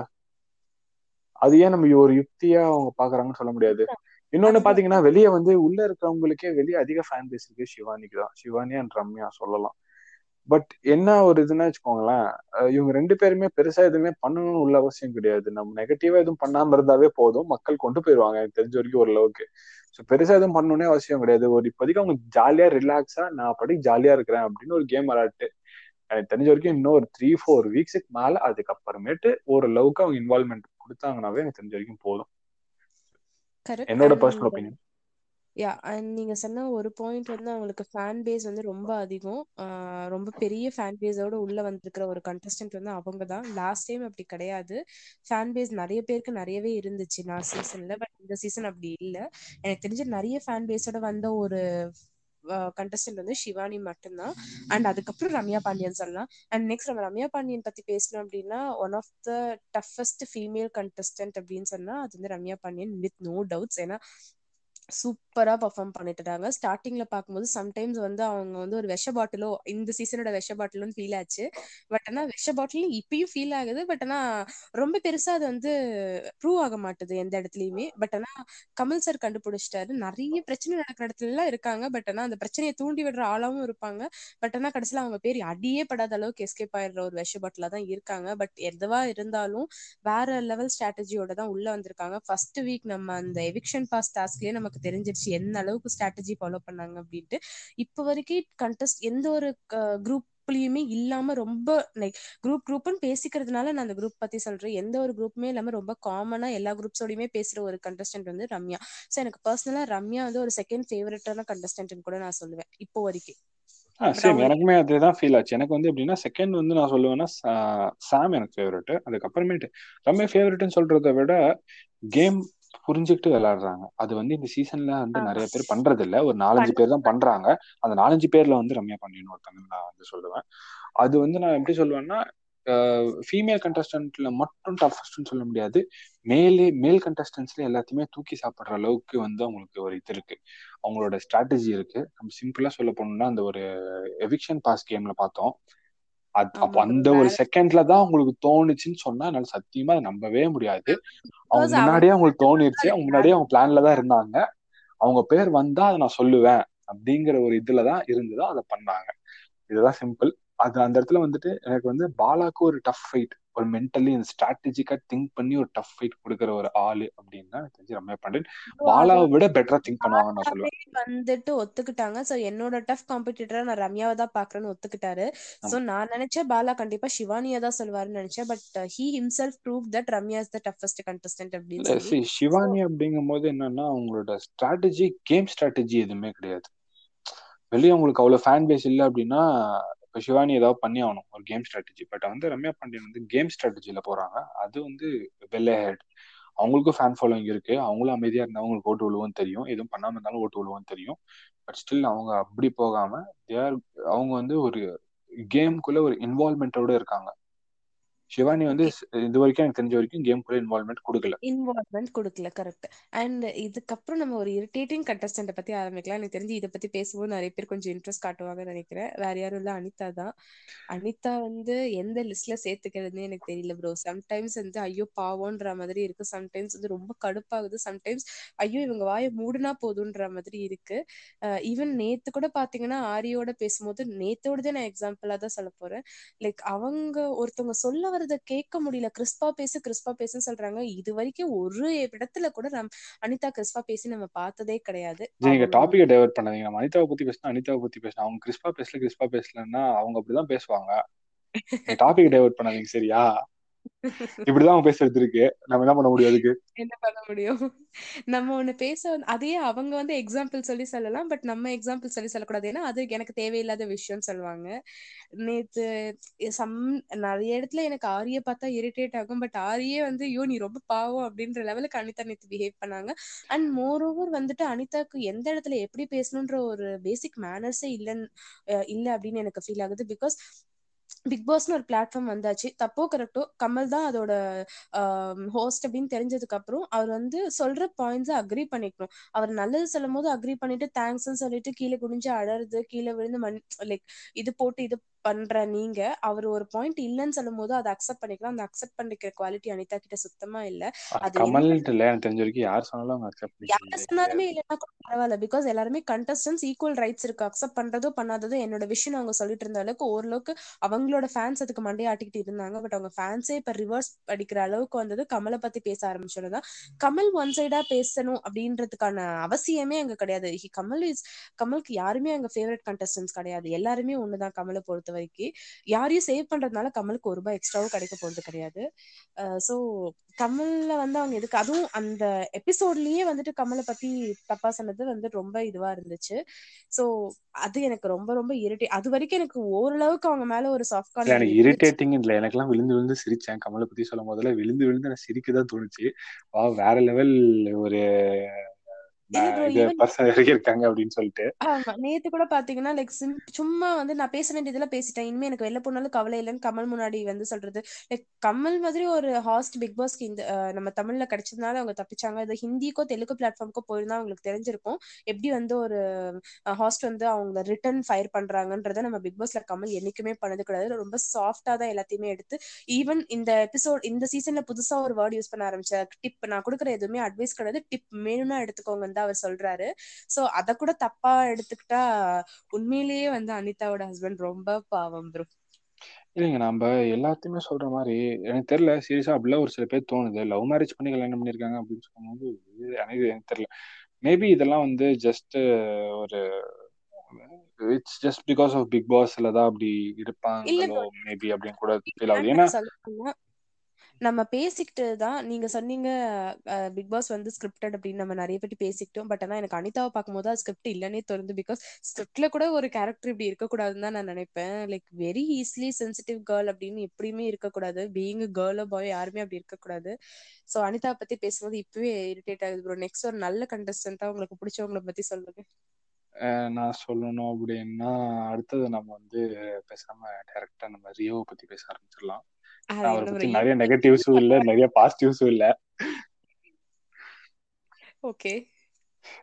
அது ஏன் நம்ம ஒரு யுக்தியா அவங்க பாக்குறாங்கன்னு சொல்ல முடியாது? இன்னொன்னு பாத்தீங்கன்னா வெளியே வந்து உள்ள இருக்கிறவங்களுக்கே வெளியே அதிக ஃபேன் பேஸ் இருக்கு சிவானிக்கு தான் சிவானி அண்ட் ரம்யா சொல்லலாம். பட் என்ன ஒரு இதுன்னா வச்சுக்கோங்களேன் இவங்க ரெண்டு பேருமே பெருசா எதுவுமே பண்ணணும்னு உள்ள அவசியம் கிடையாது. நம்ம நெகட்டிவா எதுவும் பண்ணாம இருந்தாவே போதும். மக்கள் கொண்டு போயிருவாங்க எனக்கு தெரிஞ்ச வரைக்கும் ஓரளவுக்கு. ஸோ பெருசா எதுவும் பண்ணணும்னே அவசியம் கிடையாது. ஒரு இப்போதைக்கு அவங்க ஜாலியா ரிலாக்ஸா நான் படி ஜாலியா இருக்கிறேன் அப்படின்னு ஒரு கேம் விளையாட்டு. எனக்கு தெரிஞ்ச வரைக்கும் இன்னும் ஒரு த்ரீ ஃபோர் வீக்ஸுக்கு மேல அதுக்கப்புறமேட்டு ஓரளவுக்கு அவங்க இன்வால்மெண்ட் கொடுத்தாங்கனாவே எனக்கு தெரிஞ்ச வரைக்கும் போதும். என்னோட பர்சனல் ஒப்பீனியன் யா அண்ட் நீங்க சொன்ன ஒரு பாயிண்ட் வந்து அவங்களுக்கு ஃபேன் பேஸ் வந்து ரொம்ப அதிகம். ரொம்ப பெரிய ஃபேன் பேஸோட உள்ள வந்திருக்கிற ஒரு கண்டஸ்டன்ட் வந்து அவங்க தான். லாஸ்ட் டைம் அப்படி கிடையாது. ஃபேன் பேஸ் நிறைய பேருக்கு நிறையவே இருந்துச்சு லாஸ்ட் சீசன்ல பட் இந்த சீசன் அப்படி இல்லை. எனக்கு தெரிஞ்ச நிறைய ஃபேன் பேஸோட வந்த ஒரு கண்டஸ்டன்ட் வந்து சிவானி மட்டும்தான். அண்ட் அதுக்கப்புறம் ரம்யா பாண்டியன் சொல்லலாம். அண்ட் நெக்ஸ்ட் நம்ம ரம்யா பாண்டியன் பத்தி பேசணும் அப்படின்னா one of the toughest female contestant அப்படின்னு சொன்னா அது வந்து Ramya Pandian with no doubts ஏன்னா சூப்பரா பர்ஃபார்ம் பண்ணிட்டுறாங்க ஸ்டார்டிங்ல பார்க்கும்போது சம்டைம்ஸ் வந்து அவங்க வந்து ஒரு விஷ பாட்டிலோ இந்த சீசனோட விஷ பாட்டிலும் ஃபீல் ஆச்சு. பட் ஆனா விஷ பாட்டில் இப்பயும் ஃபீல் ஆகுது. பட் ஆனா ரொம்ப பெருசா அது வந்து ப்ரூவ் ஆக மாட்டுது எந்த இடத்துலயுமே. பட் ஆனா கமல் சார் கண்டுபிடிச்சிட்டாரு. நிறைய பிரச்சனை நடக்கிற இடத்துல எல்லாம் இருக்காங்க. பட் ஆனா அந்த பிரச்சனையை தூண்டி விடுற ஆளாவும் இருப்பாங்க. பட் ஆனா கடைசியில அவங்க பேர் அடியே படாத அளவுக்கு எஸ்கேப் ஆயிடுற ஒரு விஷ பாட்டிலா தான் இருக்காங்க. பட் எதுவா இருந்தாலும் வேற லெவல் ஸ்ட்ராட்டஜியோட தான் உள்ள வந்திருக்காங்க. ஃபர்ஸ்ட் வீக் நம்ம அந்த எவிக்ஷன் பாஸ் டாஸ்க்லயே நமக்கு தெரிஞ்சிருச்சு எந்த அளவுக்கு ஸ்ட்ராட்டஜி ஃபாலோ பண்ணாங்க அப்படின்ட்டு. இப்போ வரைக்கும் கண்டஸ்ட் எந்த ஒரு குரூப் குரூப்லயுமே இல்லாம ரொம்ப லைக் குரூப் குரூப்னு பேசிக்கிறதுனால நான் அந்த குரூப் பத்தி சொல்றேன். எந்த ஒரு குரூப்புமே இல்லாம ரொம்ப காமனா எல்லா குரூப்ஸோடயுமே பேசுற ஒரு கண்டஸ்டன்ட் வந்து ரம்யா. ஸோ எனக்கு பர்சனலா ரம்யா வந்து ஒரு செகண்ட் ஃபேவரட்டான கண்டஸ்டன்ட் கூட நான் சொல்லுவேன் இப்போ வரைக்கும். சேம் எனக்குமே அதுதான் ஃபீல் ஆச்சு. எனக்கு வந்து எப்படின்னா செகண்ட் வந்து நான் சொல்லுவேன்னா சாம் எனக்கு ஃபேவரட் அதுக்கப்புறமேட்டு ரம்யா ஃபேவரட்னு சொல்றதை விட கேம் புரிஞ்சுக்கிட்டு விளையாடுறாங்க. அது வந்து இந்த சீசன்ல வந்து நிறைய பேர் பண்றது இல்ல ஒரு நாலஞ்சு பேர் தான் பண்றாங்க. அந்த நாலஞ்சு பேர்ல வந்து ரம்யா பாண்டியன் ஒருத்தங்க நான் வந்து சொல்லுவேன். அது வந்து நான் எப்படி சொல்லுவேன்னா ஃபீமேல் கண்டஸ்டன்ட்ல மட்டும் டஃபஸ்ட்னு சொல்ல முடியாது. மேலே மேல் கண்டஸ்டன்ஸ்ல எல்லாத்தையுமே தூக்கி சாப்பிடுற அளவுக்கு வந்து அவங்களுக்கு ஒரு இது இருக்கு. அவங்களோட ஸ்ட்ராட்டஜி இருக்கு. நம்ம சிம்பிளா சொல்ல போனோம்னா அந்த ஒரு எவிக்ஷன் பாஸ் கேம்ல பார்த்தோம். அப்ப அந்த ஒரு செகண்ட்ல தான் உங்களுக்கு தோணுச்சுன்னு சொன்னா என்னால சத்தியமா அதை நம்பவே முடியாது. அவங்க முன்னாடியே அவங்களுக்கு தோணிருச்சு. அவங்க முன்னாடியே அவங்க பிளான்ல தான் இருந்தாங்க. அவங்க பேர் வந்தா அதை நான் சொல்லுவேன் அப்படிங்கிற ஒரு இதுலதான் இருந்துதான் அதை பண்ணாங்க. இதுதான் சிம்பிள் அது அந்த இடத்துல வந்துட்டு எனக்கு வந்து பாலாக்கு ஒரு டஃப் ஃபைட் ஒரு மென்டலி ஸ்ட்ராட்டஜிக்கா திங்க் பண்ணி ஒரு டஃப் ஃபைட் கொடுக்குற ஒரு ஆளு அப்படின்னா எனக்கு தெரிஞ்சு ரம்யா பாண்டியன். பாலாவை விட பெட்டரா திங்க் பண்ணுவாங்கன்னு நான் சொல்லுவேன். வந்துட்டு ஒத்துக்கிட்டாங்க. சோ என்னோட டஃப் காம்படிட்டரா நான் ரம்யாவை தான் பாக்குறேன்னு ஒத்துக்கிட்டாரு. சோ நான் நினைச்சேன் பாலா கண்டிப்பா சிவானியா தான் சொல்லுவாருன்னு நினைச்சேன். But he himself prove that Ramya is the toughest contestant அப்படின்னு சிவானி அப்படிங்கும் போது என்னன்னா அவங்களோட ஸ்ட்ராட்டஜி கேம் ஸ்ட்ராட்டஜி எதுவுமே கிடையாது. வெளியே உங்களுக்கு அவ்வளவு ஃபேன் பேஸ் இல்லை அப்படின்னா இப்போ சிவானி ஏதாவது பண்ணி ஆகணும் ஒரு கேம் ஸ்ட்ராட்டஜி பட் வந்து ரம்யா பாண்டியன் வந்து கேம் ஸ்ட்ராட்டஜியில் போகிறாங்க அது வந்து வெள்ளை ஹெட் அவங்களுக்கும் ஃபேன் ஃபாலோயிங் இருக்கு. அவங்களும் அமைதியாக இருந்தால் அவங்களுக்கு ஓட்டு விழுவும் தெரியும். எதுவும் பண்ணாமல் இருந்தாலும் ஓட்டு விழுவும் தெரியும். பட் ஸ்டில் அவங்க அப்படி போகாம தேர் அவங்க வந்து ஒரு கேம்குள்ள ஒரு இன்வால்மெண்டோட இருக்காங்க. ஷிவானி வந்து இது வரைக்கும் எனக்கு தெரிஞ்ச வரைக்கும் கேம்குள்ள இன்வால்மெண்ட் கொடுக்கல. இன்வால்மெண்ட் கொடுக்கல கரெக்ட் அண்ட் இதுக்கப்புறம் நம்ம ஒரு இரிட்டேட்டிங் கண்டஸ்டன்ட் பத்தி ஆரம்பிக்கலாம். எனக்கு தெரிஞ்சு இதை பத்தி பேசும்போது நிறைய பேர் கொஞ்சம் இன்ட்ரெஸ்ட் காட்டுவாங்கன்னு நினைக்கிறேன். வேற யாரும் இல்ல அனிதா தான். அனிதா வந்து எந்த லிஸ்ட்ல சேர்த்துக்கிறதுன்னு எனக்கு தெரியல ப்ரோ சம்டைம்ஸ் வந்து ஐயோ பாவோன்ற மாதிரி இருக்கு. சம்டைம்ஸ் வந்து ரொம்ப கடுப்பாகுது. சம்டைம்ஸ் ஐயோ இவங்க வாயை மூடுனா போதுன்ற மாதிரி இருக்கு. ஈவன் நேத்து கூட பாத்தீங்கன்னா ஆரியோட பேசும்போது நேத்தோடதே நான் எக்ஸாம்பிளா தான் சொல்ல போறேன். லைக் அவங்க ஒருத்தவங்க சொல்ல வரத கேட்க முடியல. கிறிஸ்பா பேசு கிறிஸ்பா பேசுன்னு சொல்றாங்க. இது வரைக்கும் ஒரு இடத்துல கூட நம் அனிதா கிறிஸ்பா பேசி நம்ம பார்த்ததே கிடையாது. நீங்க டாபிக் டைவர்ட் பண்ணாதீங்க. நம்ம அனிதாவை பத்தி பேசினா அனிதாவை பத்தி பேசினா அவங்க கிறிஸ்பா பேசல கிறிஸ்பா பேசலன்னா அவங்க அப்படிதான் பேசுவாங்க. டாபிக் டைவர்ட் பண்ணாதீங்க சரியா? இப்படிதான் பேசுறது இருக்கு. நம்ம என்ன பண்ண முடியும் அதுக்கு? என்ன பண்ண முடியும்? நம்ம ஒண்ணு பேச அதே அவங்க வந்து எக்ஸாம்பிள் சொல்லி சொல்லலாம் பட் நம்ம எக்ஸாம்பிள் சொல்லி சொல்லக்கூடாது. ஏன்னா அது எனக்கு தேவையில்லாத விஷயம் சொல்லுவாங்க. நேத்து சம் நிறைய இடத்துல எனக்கு ஆரிய பார்த்தா இரிட்டேட் ஆகும் பட் ஆரியே வந்து ஐயோ நீ ரொம்ப பாவம் அப்படின்ற லெவலுக்கு அனிதா நேத்து பிஹேவ் பண்ணாங்க. அண்ட் மோர் ஓவர் வந்துட்டு அனிதாக்கு எந்த இடத்துல எப்படி பேசணுன்ற ஒரு பேசிக் மேனர்ஸே இல்லைன்னு இல்ல அப்படின்னு எனக்கு ஃபீல் ஆகுது. பிகாஸ் பிக் பாஸ்னு ஒரு பிளாட்ஃபார்ம் வந்தாச்சு. தப்போ கரெக்டோ கமல் தான் அதோட ஹோஸ்ட் அப்படின்னு தெரிஞ்சதுக்கு அப்புறம் அவர் வந்து சொல்ற பாயிண்ட்ஸை அக்ரி பண்ணிக்கணும். அவர் நல்லது சொல்லும் போது அக்ரி பண்ணிட்டு தேங்க்ஸ்ன்னு சொல்லிட்டு கீழே குனிஞ்சு அழறது கீழே விழுந்து மண் லைக் இது போட்டு இது பண்ற நீங்க அவர் ஒரு பாயிண்ட் இல்லைன்னு சொல்லும் போது அதை அக்செப்ட் பண்ணிக்கலாம். அந்த அக்செப்ட் பண்ணிக்கிற குவாலிட்டி அனிதா கிட்ட சுத்தமா இல்ல. அது யார் சொன்னாலும் யார் சொன்னாலுமே இல்லைன்னா கூட பரவாயில்ல. பிகாஸ் எல்லாருமே கண்டஸ்டன்ஸ் ஈக்குவல் ரைட்ஸ் இருக்கு. அக்செப்ட் பண்றதோ பண்ணாததோ என்னோட விஷயம் அவங்க சொல்லிட்டு இருந்த அளவுக்கு ஓரளவுக்கு அவங்களோட ஃபேன்ஸ் அதுக்கு மண்டையை ஆட்டிக்கிட்டு இருந்தாங்க. பட் அவங்க ஃபேன்ஸே இப்ப ரிவர்ஸ் அடிக்கிற அளவுக்கு வந்தது. கமலை பத்தி பேச ஆரம்பிச்சோன்னா கமல் ஒன் சைடா பேசணும் அப்படின்றதுக்கான அவசியமே அங்க கிடையாது. கமல் இஸ் கமலுக்கு யாருமே அங்க ஃபேவரட் கண்டஸ்டன்ஸ் கிடையாது. எல்லாருமே ஒண்ணுதான். கமலை பொறுத்த வரைக்கும் யாரையும் சேவ் பண்றதுனால கமலுக்கு ஒரு ரூபாய் எக்ஸ்ட்ராவும் கிடைக்க போறது கிடையாது. சோ கமல்ல வந்து அவங்க எதுக்கு அதுவும் அந்த எபிசோட்லயே வந்துட்டு கமலை பத்தி தப்பா சொன்னது வந்து ரொம்ப இதுவா இருந்துச்சு. சோ அது எனக்கு ரொம்ப ரொம்ப இரிட்டே அது வரைக்கும் எனக்கு ஓரளவுக்கு அவங்க மேல ஒரு சாஃப்ட் எனக்கு இரிட்டேட்டிங் இல்ல. எனக்கெல்லாம் விழுந்து விழுந்து சிரிச்சேன். கமலை பத்தி சொல்லும் போதுல விழுந்து விழுந்து எனக்கு சிரிக்கதான் தோணுச்சு. வா வேற லெவல் ஒரு இருக்காங்க அப்படின்னு சொல்லிட்டு. ஆமா நேத்து கூட பாத்தீங்கன்னா லைக் சும்மா வந்து நான் பேச வேண்டியதுல பேசிட்டேன். இனிமே எனக்கு வெளில போனாலும் கவலை இல்லைன்னு கமல் முன்னாடி வந்து சொல்றது. லைக் கமல் மாதிரி ஒரு ஹாஸ்ட் பிக் பாஸ்க்கு இந்த நம்ம தமிழ்ல கிடைச்சதுனால அவங்க தப்பிச்சாங்க. இது ஹிந்திக்கோ தெலுங்கு பிளாட்ஃபார்முக்கோ போயிருந்தா அவங்களுக்கு தெரிஞ்சிருக்கும். எப்படி வந்து ஒரு ஹாஸ்ட் வந்து அவங்க ரிட்டர்ன் ஃபயர் பண்றாங்கன்றத நம்ம பிக் பாஸ்ல கமல் என்னைக்குமே பண்ணது கிடையாது. ரொம்ப சாஃப்டா தான் எல்லாத்தையுமே எடுத்து ஈவன் இந்த எபிசோட் இந்த சீசன்ல புதுசா ஒரு வேர்ட் யூஸ் பண்ண ஆரம்பிச்ச டிப் நான் கொடுக்குற எதுவுமே அட்வைஸ் கிடையாது. டிப் வேணும்னா எடுத்துக்கோங்கன்னு தான் அவர் சொல்றாரு. சோ அத கூட தப்பா எடுத்துக்கிட்டா உண்மையிலேயே வந்து அனிதாவோட ஹஸ்பண்ட் ரொம்ப பாவம் ப்ரோ இல்லைங்க நம்ம எல்லாத்தையுமே சொல்ற மாதிரி எனக்கு தெரியல சீரியஸா அப்படிலாம் ஒரு சில பேர் தோணுது. லவ் மேரேஜ் பண்ணி கல்யாணம் பண்ணிருக்காங்க அப்படின்னு சொல்லும்போது எனக்கு எனக்கு தெரியல. மேபி இதெல்லாம் வந்து ஜஸ்ட் ஒரு it's just because of Bigg பாஸ்ல தான் அப்படி இருப்பாங்களோ மேபி அப்படின்னு கூட ஃபீல் ஆகுது. ஏன்னா நம்ம பேசிக்கிட்டு தான் நீங்க சொன்னீங்க பிக் பாஸ் வந்து ஸ்கிரிப்டட் அப்படின்னு நம்ம நிறைய பேட்டி பேசிக்கிட்டோம். பட் ஆனா எனக்கு அனிதாவை பார்க்கும்போது அது ஸ்கிரிப்ட் இல்லைன்னே தோணுது. பிகாஸ் ஸ்கிரிப்ட்ல கூட ஒரு கேரக்டர் இப்படி இருக்கக்கூடாதுன்னு தான் நான் நினைப்பேன். Like very easily sensitive girl அப்படின்னு எப்படியுமே இருக்கக்கூடாது. பீயிங் கேர்ளோ பாய் யாருமே அப்படி இருக்கக்கூடாது. ஸோ அனிதா பத்தி பேசும்போது இப்பவே இரிட்டேட் ஆகுது ப்ரோ நெக்ஸ்ட் ஒரு நல்ல கண்டஸ்டன்டா உங்களுக்கு பிடிச்சவங்களை பத்தி சொல்லுங்க. நான் சொல்லணும் அப்படின்னா அடுத்தது நம்ம வந்து பேசாம டைரக்டா நம்ம ரியோவை பத்தி பேச ஆரம்பிச்சிடலாம். அவரை பத்தி நிறைய நெகட்டிவ்ஸும் இல்ல நிறைய பாசிட்டிவ்ஸும் இல்ல. ஓகே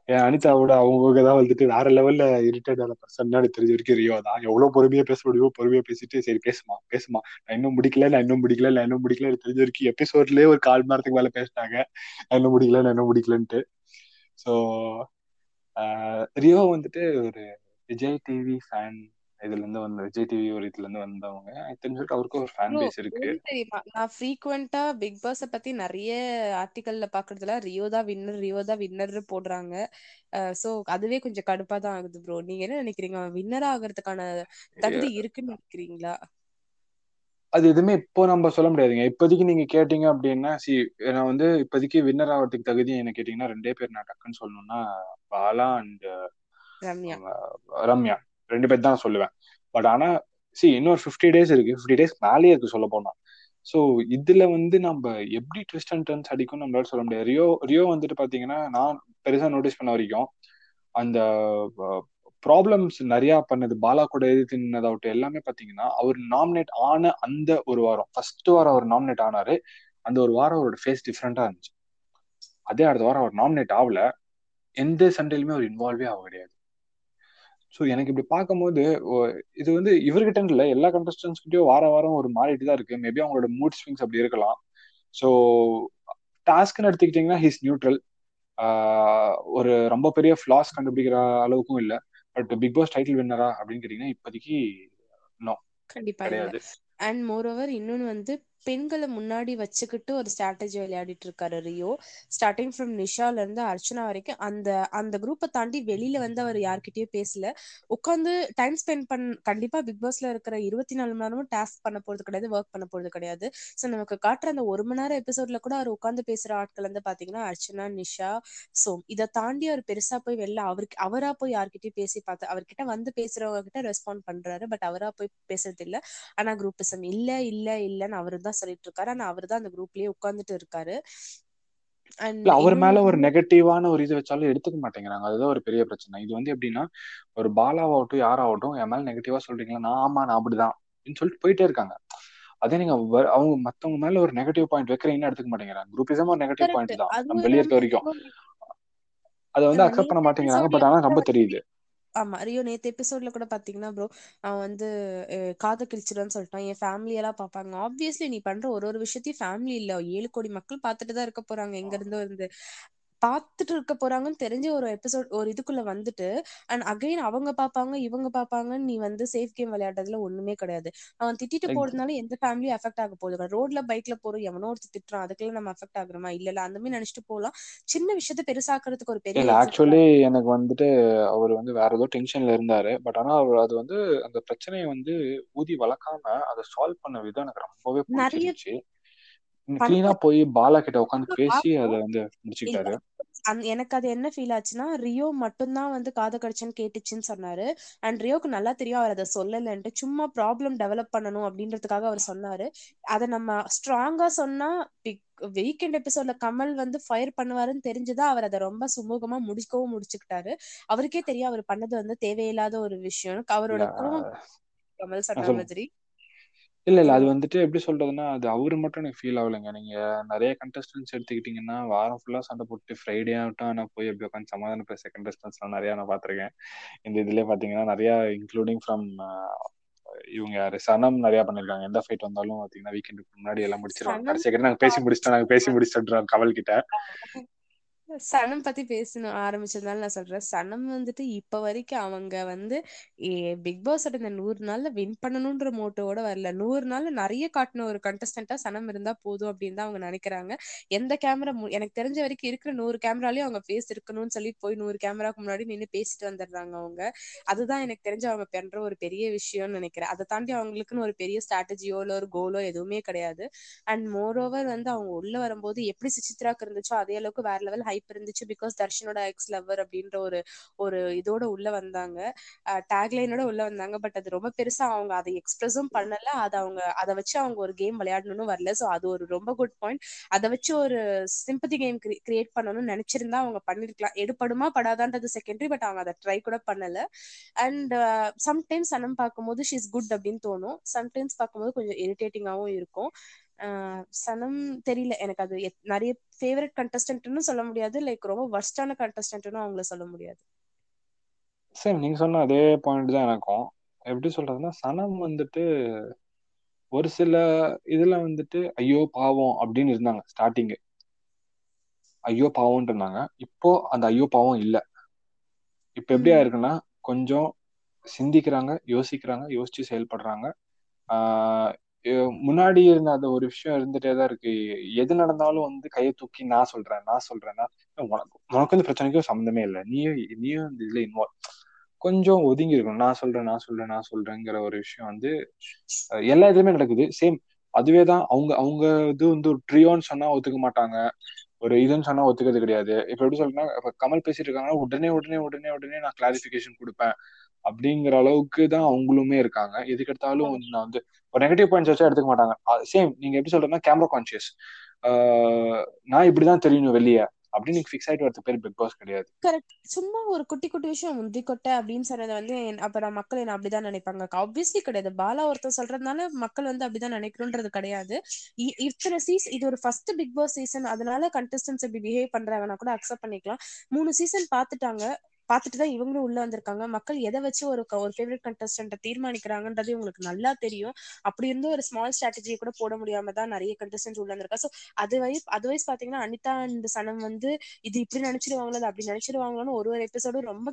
ஏன் அனிதாவோட அவங்க தான் வந்துட்டு வேற லெவல்ல இரிட்டேட் ஆன பர்சன் எனக்கு தெரிஞ்ச வரைக்கும் ரியோ தான். எவ்வளவு பொறுமையா பேச முடியுமோ பொறுமையா பேசிட்டு சரி பேசுமா பேசுமா. நான் இன்னும் முடிக்கல நான் இன்னும் முடிக்கல நான் இன்னும் முடிக்கல. எனக்கு தெரிஞ்ச வரைக்கும் எபிசோட்லயே ஒரு கால் மணி நேரத்துக்கு மேல பேசிட்டாங்க நான் இன்னும் முடிக்கல நான் இன்னும் முடிக்கலன்ட்டு. ஸோ ரியோ வந்துட்டு ஒரு விஜய் டிவி ஃபேன் இதுல இருந்து வந்த விஜய் டிவி ஒரு இதுல இருந்து வந்தவங்க. எனக்கு தெரிஞ்ச வரைக்கும் அவருக்கு ஒரு ஃபேன் பேஸ் இருக்கு. தெரியுமா? நான் ஃப்ரீக்வெண்டா பிக் பாஸ பத்தி நிறைய ஆர்டிக்கல்ல பாக்குறதுல ரியோ தான் வின்னர் ரியோ தான் வின்னர் போடுறாங்க. சோ அதுவே கொஞ்சம் கடுப்பா தான் ஆகுது ப்ரோ நீங்க என்ன நினைக்கிறீங்க? வின்னர் ஆகிறதுக்கான தகுதி இருக்குன்னு நினைக்கிறீங்களா? அது எதுவுமே இப்போ நம்ம சொல்ல முடியாதுங்க. இப்போதைக்கு நீங்க கேட்டீங்க அப்படின்னா சி நான் வந்து இப்போதைக்கு வின்னர் ஆகிறதுக்கு தகுதி என்ன கேட்டீங்கன்னா ரெண்டே பேர் நான் டக்குன்னு சொல்லணும்னா பாலா அண்ட் ரம்யா. ரம்யா. ரெண்டு பேர் தான் சொல்லுவேன். பட் ஆனா சி இன்னொரு ஃபிஃப்டி டேஸ் இருக்கு. ஃபிஃப்டி டேஸ் மேலேயே இருக்கு சொல்ல போனா. ஸோ இதுல வந்து நம்ம எப்படி ட்விஸ்ட் அண்ட் டர்ன்ஸ் அடிக்கும் நம்மளால சொல்ல முடியாது. ரியோ ரியோ வந்துட்டு பாத்தீங்கன்னா நான் பெருசா நோட்டீஸ் பண்ண வரைக்கும் அந்த ப்ராப்ளம்ஸ் நிறைய பண்ணது பாலா கூட எதிர்த்து நின்னதாகட்டும் எல்லாமே பாத்தீங்கன்னா அவர் நாமினேட் ஆன அந்த ஒரு வாரம் ஃபர்ஸ்ட் வாரம் அவர் நாமினேட் ஆனாரு. அந்த ஒரு வாரம் அவரோட ஃபேஸ் டிஃப்ரெண்டா இருந்துச்சு. அதே அடுத்த வாரம் அவர் நாமினேட் ஆகல. எந்த சண்டையிலுமே அவர் இன்வால்வே ஆக கிடையாது. ஸோ எனக்கு இப்படி பார்க்கும்போது இது வந்து இவர்கிட்ட இல்லை. எல்லா கண்டஸ்டன்ஸ்கிட்டயும் வார வாரம் ஒரு மாறிட்டு தான் இருக்கு. மேபி அவங்களோட மூட் ஸ்விங்ஸ் அப்படி இருக்கலாம். ஸோ டாஸ்க்னு எடுத்துக்கிட்டிங்கன்னா ஹீஸ் நியூட்ரல் ஒரு ரொம்ப பெரிய ஃபிளாஸ் கண்டுபிடிக்கிற அளவுக்கும் இல்லை. பட் பிக் பாஸ் டைட்டில் வின்னரா அப்படின்னு கேட்டீங்கன்னா இப்போதைக்கு நோ கண்டிப்பா இல்ல. அண்ட் மோர் ஓவர் இன்னொன்னு வந்து பெண்களை முன்னாடி வச்சுக்கிட்டு ஒரு ஸ்ட்ராட்டஜி விளையாடிட்டு இருக்காரு ரியோ. ஸ்டார்டிங் ஃப்ரம் நிஷால இருந்து அர்ச்சனா வரைக்கும் அந்த அந்த குரூப்பை தாண்டி வெளியில வந்து அவர் யார்கிட்டயும் பேசல. உட்காந்து டைம் ஸ்பெண்ட் பண் கண்டிப்பா பிக் பாஸ்ல இருக்கிற இருபத்தி நாலு மணி நேரமும் டாஸ்க் பண்ண போறது கிடையாது ஒர்க் பண்ண போறது கிடையாது. ஸோ நமக்கு காட்டுற அந்த ஒரு மணி நேரம் எபிசோட்ல கூட அவர் உட்காந்து பேசுற ஆட்கள் வந்து பாத்தீங்கன்னா அர்ச்சனா நிஷா. சோம் இதை தாண்டி அவர் பெருசா போய் வெளில அவருக்கு அவரா போய் யார்கிட்டயும் பேசி பார்த்து அவர்கிட்ட வந்து பேசுறவங்க கிட்ட ரெஸ்பாண்ட் பண்றாரு பட் அவரா போய் பேசுறது இல்ல. ஆனா குரூப்பிசம் இல்ல இல்ல இல்லன்னு அவரு தான் சொல்லிட்டு இருக்காரு ஆனா அவர் தான் அந்த குரூப்லயே உட்கார்ந்துட்டு இருக்காரு. அவர் மேல ஒரு நெகட்டிவான ஒரு இது வச்சாலும் எடுத்துக்க மாட்டேங்கிறாங்க. அதுதான் ஒரு பெரிய பிரச்சனை. இது வந்து எப்படின்னா ஒரு பாலாவாகட்டும் யாராகட்டும் என் மேல நெகட்டிவா சொல்றீங்களா? நான் ஆமா நான் அப்படிதான். அப்படின்னு சொல்லிட்டு போயிட்டே இருக்காங்க. அதே நீங்க அவங்க மத்தவங்க மேல ஒரு நெகட்டிவ் பாயிண்ட் வைக்கிறீங்கன்னு எடுத்துக்க மாட்டேங்கிறாங்க. குரூப்பிசம் ஒரு நெகட்டிவ் பாயிண்ட் தான். நம்ம வெளியே இருக்க வரைக்கும். அதை வந்து அக்செப்ட் பண்ண மாட்டேங்கிறாங்க. பட் ஆனா ரொம்ப தெரியுது. ஆமா ரியோ நேத்து எபிசோட்ல கூட பாத்தீங்கன்னா ப்ரோ அவன் வந்து காத கிழிச்சிடுன்னு சொல்லிட்டான். என் ஃபேமிலி எல்லாம் பாப்பாங்க. ஆப்வியஸ்லி நீ பண்ற ஒரு ஒரு விஷயத்தையும் ஃபேமிலி இல்ல. ஏழு கோடி மக்கள் பார்த்துட்டு தான் இருக்க போறாங்க. எங்க இருந்தோ இருந்து. பார்த்துட்டு இருக்க போறாங்கன்னு தெரிஞ்ச ஒரு எபிசோட் ஒரு இதுக்குள்ள வந்துட்டு அண்ட் அகைன் அவங்க பாப்பாங்க இவங்க பாப்பாங்கன்னு நீ வந்து சேஃப் கேம் விளையாடுறதுல ஒண்ணுமே கிடையாது. அவன் திட்டிட்டு போறதுனால எந்த ஃபேமிலியும் அஃபெக்ட் ஆக போகுது ரோட்ல பைக்ல போறோம் எவனோ ஒருத்தர் திட்டுறான் அதுக்குள்ள நம்ம அஃபெக்ட் ஆகுறோமா? இல்ல இல்ல அந்த மாதிரி நினைச்சிட்டு போகலாம் சின்ன விஷயத்த பெருசாக்குறதுக்கு ஒரு பெரிய ஆக்சுவலி எனக்கு வந்துட்டு அவர் வந்து வேற ஏதோ டென்ஷன்ல இருந்தாரு. பட் ஆனா அவர் அது வந்து அந்த பிரச்சனையை வந்து ஊதி வளர்க்காம அதை சால்வ் பண்ண விதம் எனக்கு ரொம்பவே பிடிச்சிருந்துச்சு. கிளீனா போய் பாலா கிட்ட உட்காந்து பேசி அதை வந்து முடிச்சுக்கிட்டாரு. எனக்கு அது என்ன ஃபீல் ஆச்சுன்னா ரியோ மட்டும்தான் வந்து காத கடிச்சன்னு கேட்டுச்சுன்னு சொன்னாரு. அண்ட் ரியோக்கு நல்லா தெரியும் அவர் அதை சொல்லலன்ட்டு. சும்மா ப்ராப்ளம் டெவலப் பண்ணணும் அப்படின்றதுக்காக அவர் சொன்னாரு. அதை நம்ம ஸ்ட்ராங்கா சொன்னா வீக்கெண்ட் எபிசோட்ல கமல் வந்து ஃபயர் பண்ணுவாருன்னு தெரிஞ்சுதான் அவர் அதை ரொம்ப சுமூகமா முடிக்கவும் முடிச்சுக்கிட்டாரு. அவருக்கே தெரியும் அவர் பண்ணது வந்து தேவையில்லாத ஒரு விஷயம். அவரோட கோவம் கமல் சொன்ன மாதிரி. இல்ல இல்ல. அது வந்துட்டு எப்படி சொல்றதுன்னா அது அவரு மட்டும் எனக்கு ஃபீல் ஆகலைங்க. நீங்க நிறைய கண்டஸ்டன்ஸ் எடுத்துக்கிட்டீங்கன்னா வாரம் ஃபுல்லா சண்டை போட்டு ஃப்ரைடே ஆகட்டும் நான் போய் எப்படி உட்காந்து சமாதானம் பேச கண்டஸ்டன்ஸ் எல்லாம் நிறைய நான் பாத்திருக்கேன் இந்த இதுலயே பாத்தீங்கன்னா நிறைய இன்க்ளூடிங் ஃப்ரம் இவங்க யாரு? சனம் நிறைய பண்ணிருக்காங்க எந்த ஃபைட் வந்தாலும் பாத்தீங்கன்னா வீக்கெண்டுக்கு முன்னாடி எல்லாம் முடிச்சிருவாங்க. கடைசி நாங்க பேசி முடிச்சிட்டோம். நாங்க பேசி முடிச்சிட்டோம் கமல் கிட்ட சனம் பத்தி பேசணும் ஆரம்பிச்சதுனால நான் சொல்றேன். சனம் வந்துட்டு இப்ப வரைக்கும் அவங்க வந்து பிக் பாஸ் இந்த நூறு நாள்ல வின் பண்ணணும்ன்ற மோட்டோட வரல. நூறு நாள்ல நிறைய காட்டின ஒரு கண்டஸ்டன்டா சனம் இருந்தா போதும் அப்படின்னு தான் அவங்க நினைக்கிறாங்க. எந்த கேமரா எனக்கு தெரிஞ்ச வரைக்கும் இருக்கிற நூறு கேமராலயும் அவங்க பேஸ் இருக்கணும்னு சொல்லி போய் நூறு கேமராக்கு முன்னாடி நின்று பேசிட்டு வந்துடுறாங்க அவங்க. அதுதான் எனக்கு தெரிஞ்ச அவங்க பண்ற ஒரு பெரிய விஷயம்னு நினைக்கிறேன். அதை தாண்டி அவங்களுக்குன்னு ஒரு பெரிய ஸ்ட்ராட்டஜியோ இல்ல ஒரு கோலோ எதுவுமே கிடையாது. அண்ட் மோர் ஓவர் வந்து அவங்க உள்ள வரும்போது எப்படி சுசித்ராக்கு இருந்துச்சோ அதே அளவுக்கு வேற லெவல் ஹை வாய்ப்பு இருந்துச்சு பிகாஸ் தர்ஷனோட எக்ஸ் லவர் அப்படின்ற ஒரு ஒரு இதோட உள்ள வந்தாங்க. டேக்லைனோட உள்ள வந்தாங்க. பட் அது ரொம்ப பெருசா அவங்க அதை எக்ஸ்பிரஸும் பண்ணல. அதை அவங்க அதை வச்சு அவங்க ஒரு கேம் விளையாடணும்னு வரல. ஸோ அது ஒரு ரொம்ப குட் பாயிண்ட் அதை வச்சு ஒரு சிம்பத்தி கேம் கிரியேட் பண்ணணும்னு நினைச்சிருந்தா அவங்க பண்ணிருக்கலாம். எடுப்படுமா படாதான்றது செகண்டரி பட் அவங்க அதை ட்ரை கூட பண்ணல. அண்ட் சம்டைம்ஸ் அண்ணன் பார்க்கும்போது ஷீஸ் குட் அப்படின்னு தோணும். சம்டைம்ஸ் பார்க்கும்போது கொஞ்சம் இரிட்டேட்டிங்காகவும் இருக்கும். சனம் தெரியல. எனக்கு அது நிறைய ஃபேவரட் கண்டஸ்டன்ட்னு சொல்ல முடியாது. லைக் ரொம்ப வர்ஸ்டான கண்டஸ்டன்ட்னு அவங்கள சொல்ல முடியாது. சார் நீங்க சொன்ன அதே பாயிண்ட் தான் எனக்கும். எப்படி சொல்றதுன்னா சனம் வந்துட்டு ஒரு சில இதுல வந்துட்டு ஐயோ பாவம் அப்படின்னு இருந்தாங்க ஸ்டார்டிங்கு ஐயோ பாவம்னு இருந்தாங்க. இப்போ அந்த ஐயோ பாவம் இல்ல. இப்ப எப்படி ஆயிருக்குன்னா கொஞ்சம் சிந்திக்கிறாங்க யோசிக்கிறாங்க யோசிச்சு செயல்படுறாங்க. முன்னாடி இருந்த அந்த ஒரு விஷயம் இருந்துட்டே தான் இருக்கு. எது நடந்தாலும் வந்து கையை தூக்கி நான் சொல்றேன் நான் சொல்றேன்னா உனக்கு உனக்கு வந்து பிரச்சனைக்கும் சம்மந்தமே இல்லை. நீயும் நீயும் இந்த இதுல இன்வால்வ் கொஞ்சம் ஒதுங்கி இருக்கணும். நான் சொல்றேன் நான் சொல்றேன் நான் சொல்றேங்கிற ஒரு விஷயம் வந்து எல்லா இதுலயுமே நடக்குது. சேம் அதுவே தான் அவங்க அவங்க இது வந்து ஒரு ட்ரியோன்னு சொன்னா ஒத்துக்க மாட்டாங்க. ஒரு இதுன்னு சொன்னா ஒத்துக்கிறது கிடையாது. இப்ப எப்படி சொல்றேன்னா இப்ப கமல் பேசிட்டு இருக்காங்கன்னா உடனே உடனே உடனே உடனே நான் கிளாரிபிகேஷன் கொடுப்பேன். அப்படிங்கிற அளவுக்கு தான் அவங்களுமே இருக்காங்க. எதுக்கு எடுத்தாலும் நான் வந்து ஒரு நெகட்டிவ் பாயிண்ட்ஸ் வச்சா எடுத்துக்க மாட்டாங்க. சேம் நீங்க எப்படி சொல்றேன்னா கேமரா கான்சியஸ் நான் இப்படிதான் தெரியணும் வெளியே. அப்படின்னு நீங்க ஃபிக்ஸ் ஆயிட்டு வரது பேர் பிக் பாஸ் கிடையாது. கரெக்ட் சும்மா ஒரு குட்டி குட்டி விஷயம் முந்தி கொட்டை அப்படின்னு சொன்னதை வந்து அப்புறம் மக்கள் என்ன அப்படிதான் நினைப்பாங்க. ஆப்வியஸ்லி கிடையாது. பாலா ஒருத்தர் சொல்றதுனால மக்கள் வந்து அப்படிதான் நினைக்கணும்ன்றது கிடையாது. இத்தனை சீசன் இது ஒரு ஃபர்ஸ்ட் பிக் பாஸ் சீசன் அதனால கண்டஸ்டன்ஸ் இப்படி பிஹேவ் பண்றாங்கன்னா கூட அக்செப்ட் பண்ணிக்கலாம். மூணு சீசன் பாத்துட்டாங்க பார்த்துட்டு தான் இவங்களும் உள்ள வந்திருக்காங்க. மக்கள் எதை வச்சு ஒரு ஒரு ஃபேவரட் கண்டஸ்டன்ட்டை தீர்மானிக்கிறாங்கன்றது உங்களுக்கு நல்லா தெரியும். அப்படி இருந்து ஒரு ஸ்மால் ஸ்ட்ராட்டஜியை கூட போட முடியாம தான் நிறைய கண்டஸ்டன்ட் உள்ள வந்திருக்கா. ஸோ அது வைஸ் அதுவைஸ் பாத்தீங்கன்னா அனிதா இந்த சனம் வந்து இது இப்படி நினைச்சிருவாங்களோ அது அப்படி நினைச்சிருவாங்களோன்னு ஒரு ஒரு எபிசோடும் ரொம்ப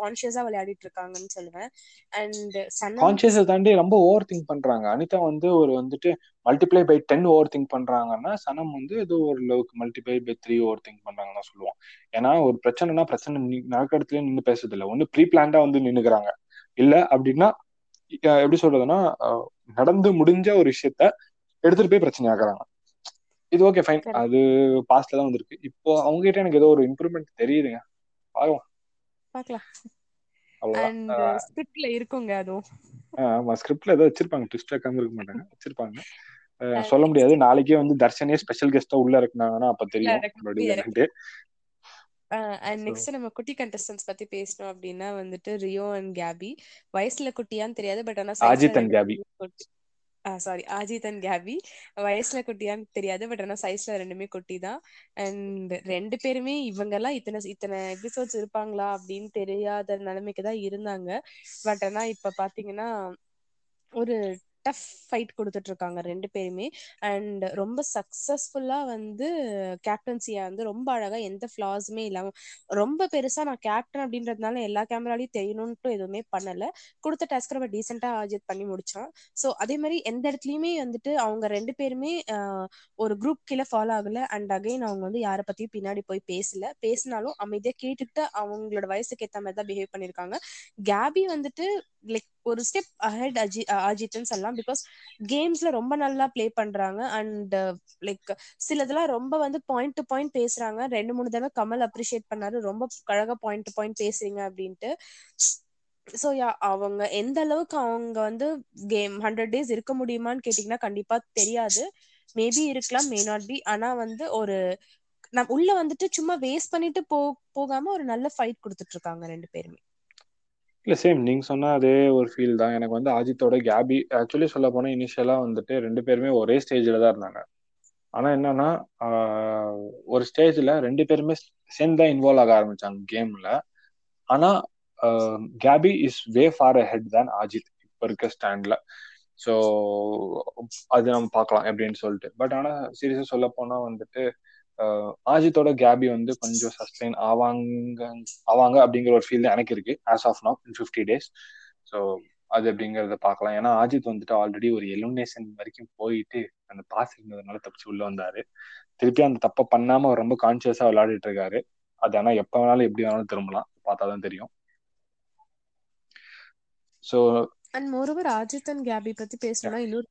கான்சியஸா விளையாடிட்டு இருக்காங்கன்னு சொல்லுவேன். அண்ட் சனம் கான்சியஸை தாண்டி ரொம்ப ஓவர் திங்க் பண்றாங்க. அனிதா வந்து ஒரு வந்துட்டு multiply by ten over think பண்றாங்கன்னா சனம் வந்து ஏதோ ஒரு லெவலுக்கு multiply by three over think பண்றாங்கன்னு சொல்லுவோம். ஏன்னா ஒரு பிரச்சனைனா பிரச்சனை நடக்க இடத்துல நின்று பேசுறது இல்லை ஒண்ணு ப்ரீ பிளான்டா வந்து நின்னுக்கிறாங்க. இல்ல அப்படின்னா எப்படி சொல்றதுன்னா நடந்து முடிஞ்ச ஒரு விஷயத்த எடுத்துட்டு போய் பிரச்சனை ஆக்குறாங்க இது ஓகே ஃபைன் அது பாஸ்ட்ல தான் வந்திருக்கு. இப்போ அவங்க கிட்ட எனக்கு ஏதோ ஒரு இம்ப்ரூவ்மெண்ட் தெரியுதுங்க. பாருவோம் ஸ்கிரிப்ட்ல இருக்குங்க அதுவும். ஆமா. ஸ்கிரிப்ட்ல ஏதோ வச்சிருப்பாங்க. ட்விஸ்ட் வைக்காம இருக்க மாட்டாங்க. வச்சிருப்பாங்க. சொல்ல முடியாது. நாளைக்கே வந்து தர்ஷனே ஸ்பெஷல் கெஸ்டா உள்ள இருக்குனாங்கன்னா அப்ப தெரியும் அண்ட் நெக்ஸ்ட் நம்ம குட்டி கண்டஸ்டன்ஸ் பத்தி பேசணும் அப்படின்னா வந்துட்டு ரியோ அண்ட் கேபி. வயசுல குட்டியான்னு தெரியாது பட் ஆனா Ajith and Gabi. Sorry Ajith and Gabi. வயசுல குட்டியான்னு தெரியாது பட் ஆனா சைஸ்ல ரெண்டுமே குட்டி தான் அண்ட் ரெண்டு பேருமே இவங்க எல்லாம் இத்தனை இத்தனை எபிசோட்ஸ் இருப்பாங்களா அப்படின்னு தெரியாத நிலைமைக்கு தான் இருந்தாங்க. பட் ஆனா இப்ப பாத்தீங்கன்னா ஒரு டஃப் ஃபைட் கொடுத்துட்டு இருக்காங்க ரெண்டு பேருமே. அண்ட் ரொம்ப சக்சஸ்ஃபுல்லா வந்து கேப்டன்சியா வந்து ரொம்ப அழகா எந்த ஃபிளாஸுமே இல்லாம ரொம்ப பெருசா நான் கேப்டன் அப்படின்றதுனால எல்லா கேமராலையும் தெரியணும்ட்டு எதுவுமே பண்ணல. கொடுத்த டாஸ்க் ரொம்ப டீசெண்டா அஜித் பண்ணி முடிச்சான். ஸோ அதே மாதிரி எந்த இடத்துலயுமே வந்துட்டு அவங்க ரெண்டு பேருமே ஒரு குரூப் கீழே ஃபாலோ ஆகல. அண்ட் அகைன் அவங்க வந்து யாரை பத்தியும் பின்னாடி போய் பேசல. பேசினாலும் அமைதியா கேட்டுட்டு அவங்களோட வயசுக்கு ஏத்த மாதிரி தான் பிஹேவ் பண்ணிருக்காங்க கேபி வந்துட்டு லைக் ஒரு ஸ்டெப் அஹெட் அஜி அஜித்னு சொல்லலாம். பிகாஸ் கேம்ஸ்ல ரொம்ப நல்லா பிளே பண்றாங்க. அண்ட் லைக் சிலதெல்லாம் ரொம்ப வந்து பாயிண்ட் டு பாயிண்ட் பேசுறாங்க. ரெண்டு மூணு தடவை கமல் அப்ரிஷியேட் பண்ணாரு. ரொம்ப அழகா பாயிண்ட் டு பாயிண்ட் பேசுறீங்க அப்படின்ட்டு. ஸோ யா அவங்க எந்த அளவுக்கு அவங்க வந்து கேம் ஹண்ட்ரட் டேஸ் இருக்க முடியுமான்னு கேட்டிங்கன்னா கண்டிப்பா தெரியாது. மேபி இருக்கலாம் மே நாட் பி ஆனா வந்து ஒரு நம் உள்ள வந்துட்டு சும்மா வேஸ்ட் பண்ணிட்டு போ போகாம ஒரு நல்ல ஃபைட் கொடுத்துட்டு இருக்காங்க ரெண்டு பேருமே. இல்ல சேம் நீங்க சொன்ன அதே ஒரு ஃபீல் தான். எனக்கு வந்து அஜித்தோட கேபி ஆக்சுவலி சொல்ல போனா இனிஷியலா வந்துட்டு ரெண்டு பேருமே ஒரே ஸ்டேஜ்ல தான் இருந்தாங்க. ஆனா என்னன்னா ஒரு ஸ்டேஜ்ல ரெண்டு பேருமே சேர்ந்து தான் இன்வால்வ் ஆக ஆரம்பிச்சாங்க கேம்ல ஆனா Gabi is way far ahead தான் அஜித் இப்ப இருக்க ஸ்டாண்ட்ல ஸோ அது நம்ம பார்க்கலாம் எப்படின்னு சொல்லிட்டு. பட் ஆனா சீரியஸா சொல்ல போனா வந்துட்டு ஆஜித்தோட கேபி வந்து கொஞ்சம் சஸ்டெயின் ஆவாங்க ஆவாங்க அப்படிங்கிற ஒரு ஃபீல் எனக்கு இருக்கு as of now in fifty days so அது அப்படிங்கிறத பார்க்கலாம். ஏன்னா ஆஜித் வந்துட்டு ஆல்ரெடி ஒரு எலிமினேஷன் வரைக்கும் போயிட்டு அந்த பாஸ் இருந்ததுனால தப்பிச்சு உள்ள வந்தாரு. திருப்பி அந்த தப்பை பண்ணாம அவர் ரொம்ப கான்சியஸா விளையாடிட்டு இருக்காரு. அது ஆனா எப்ப வேணாலும் எப்படி வேணாலும் திரும்பலாம். பார்த்தாதான் தெரியும். So and moreover Ajith and Gabi பத்தி பேசணும்னா இன்னொரு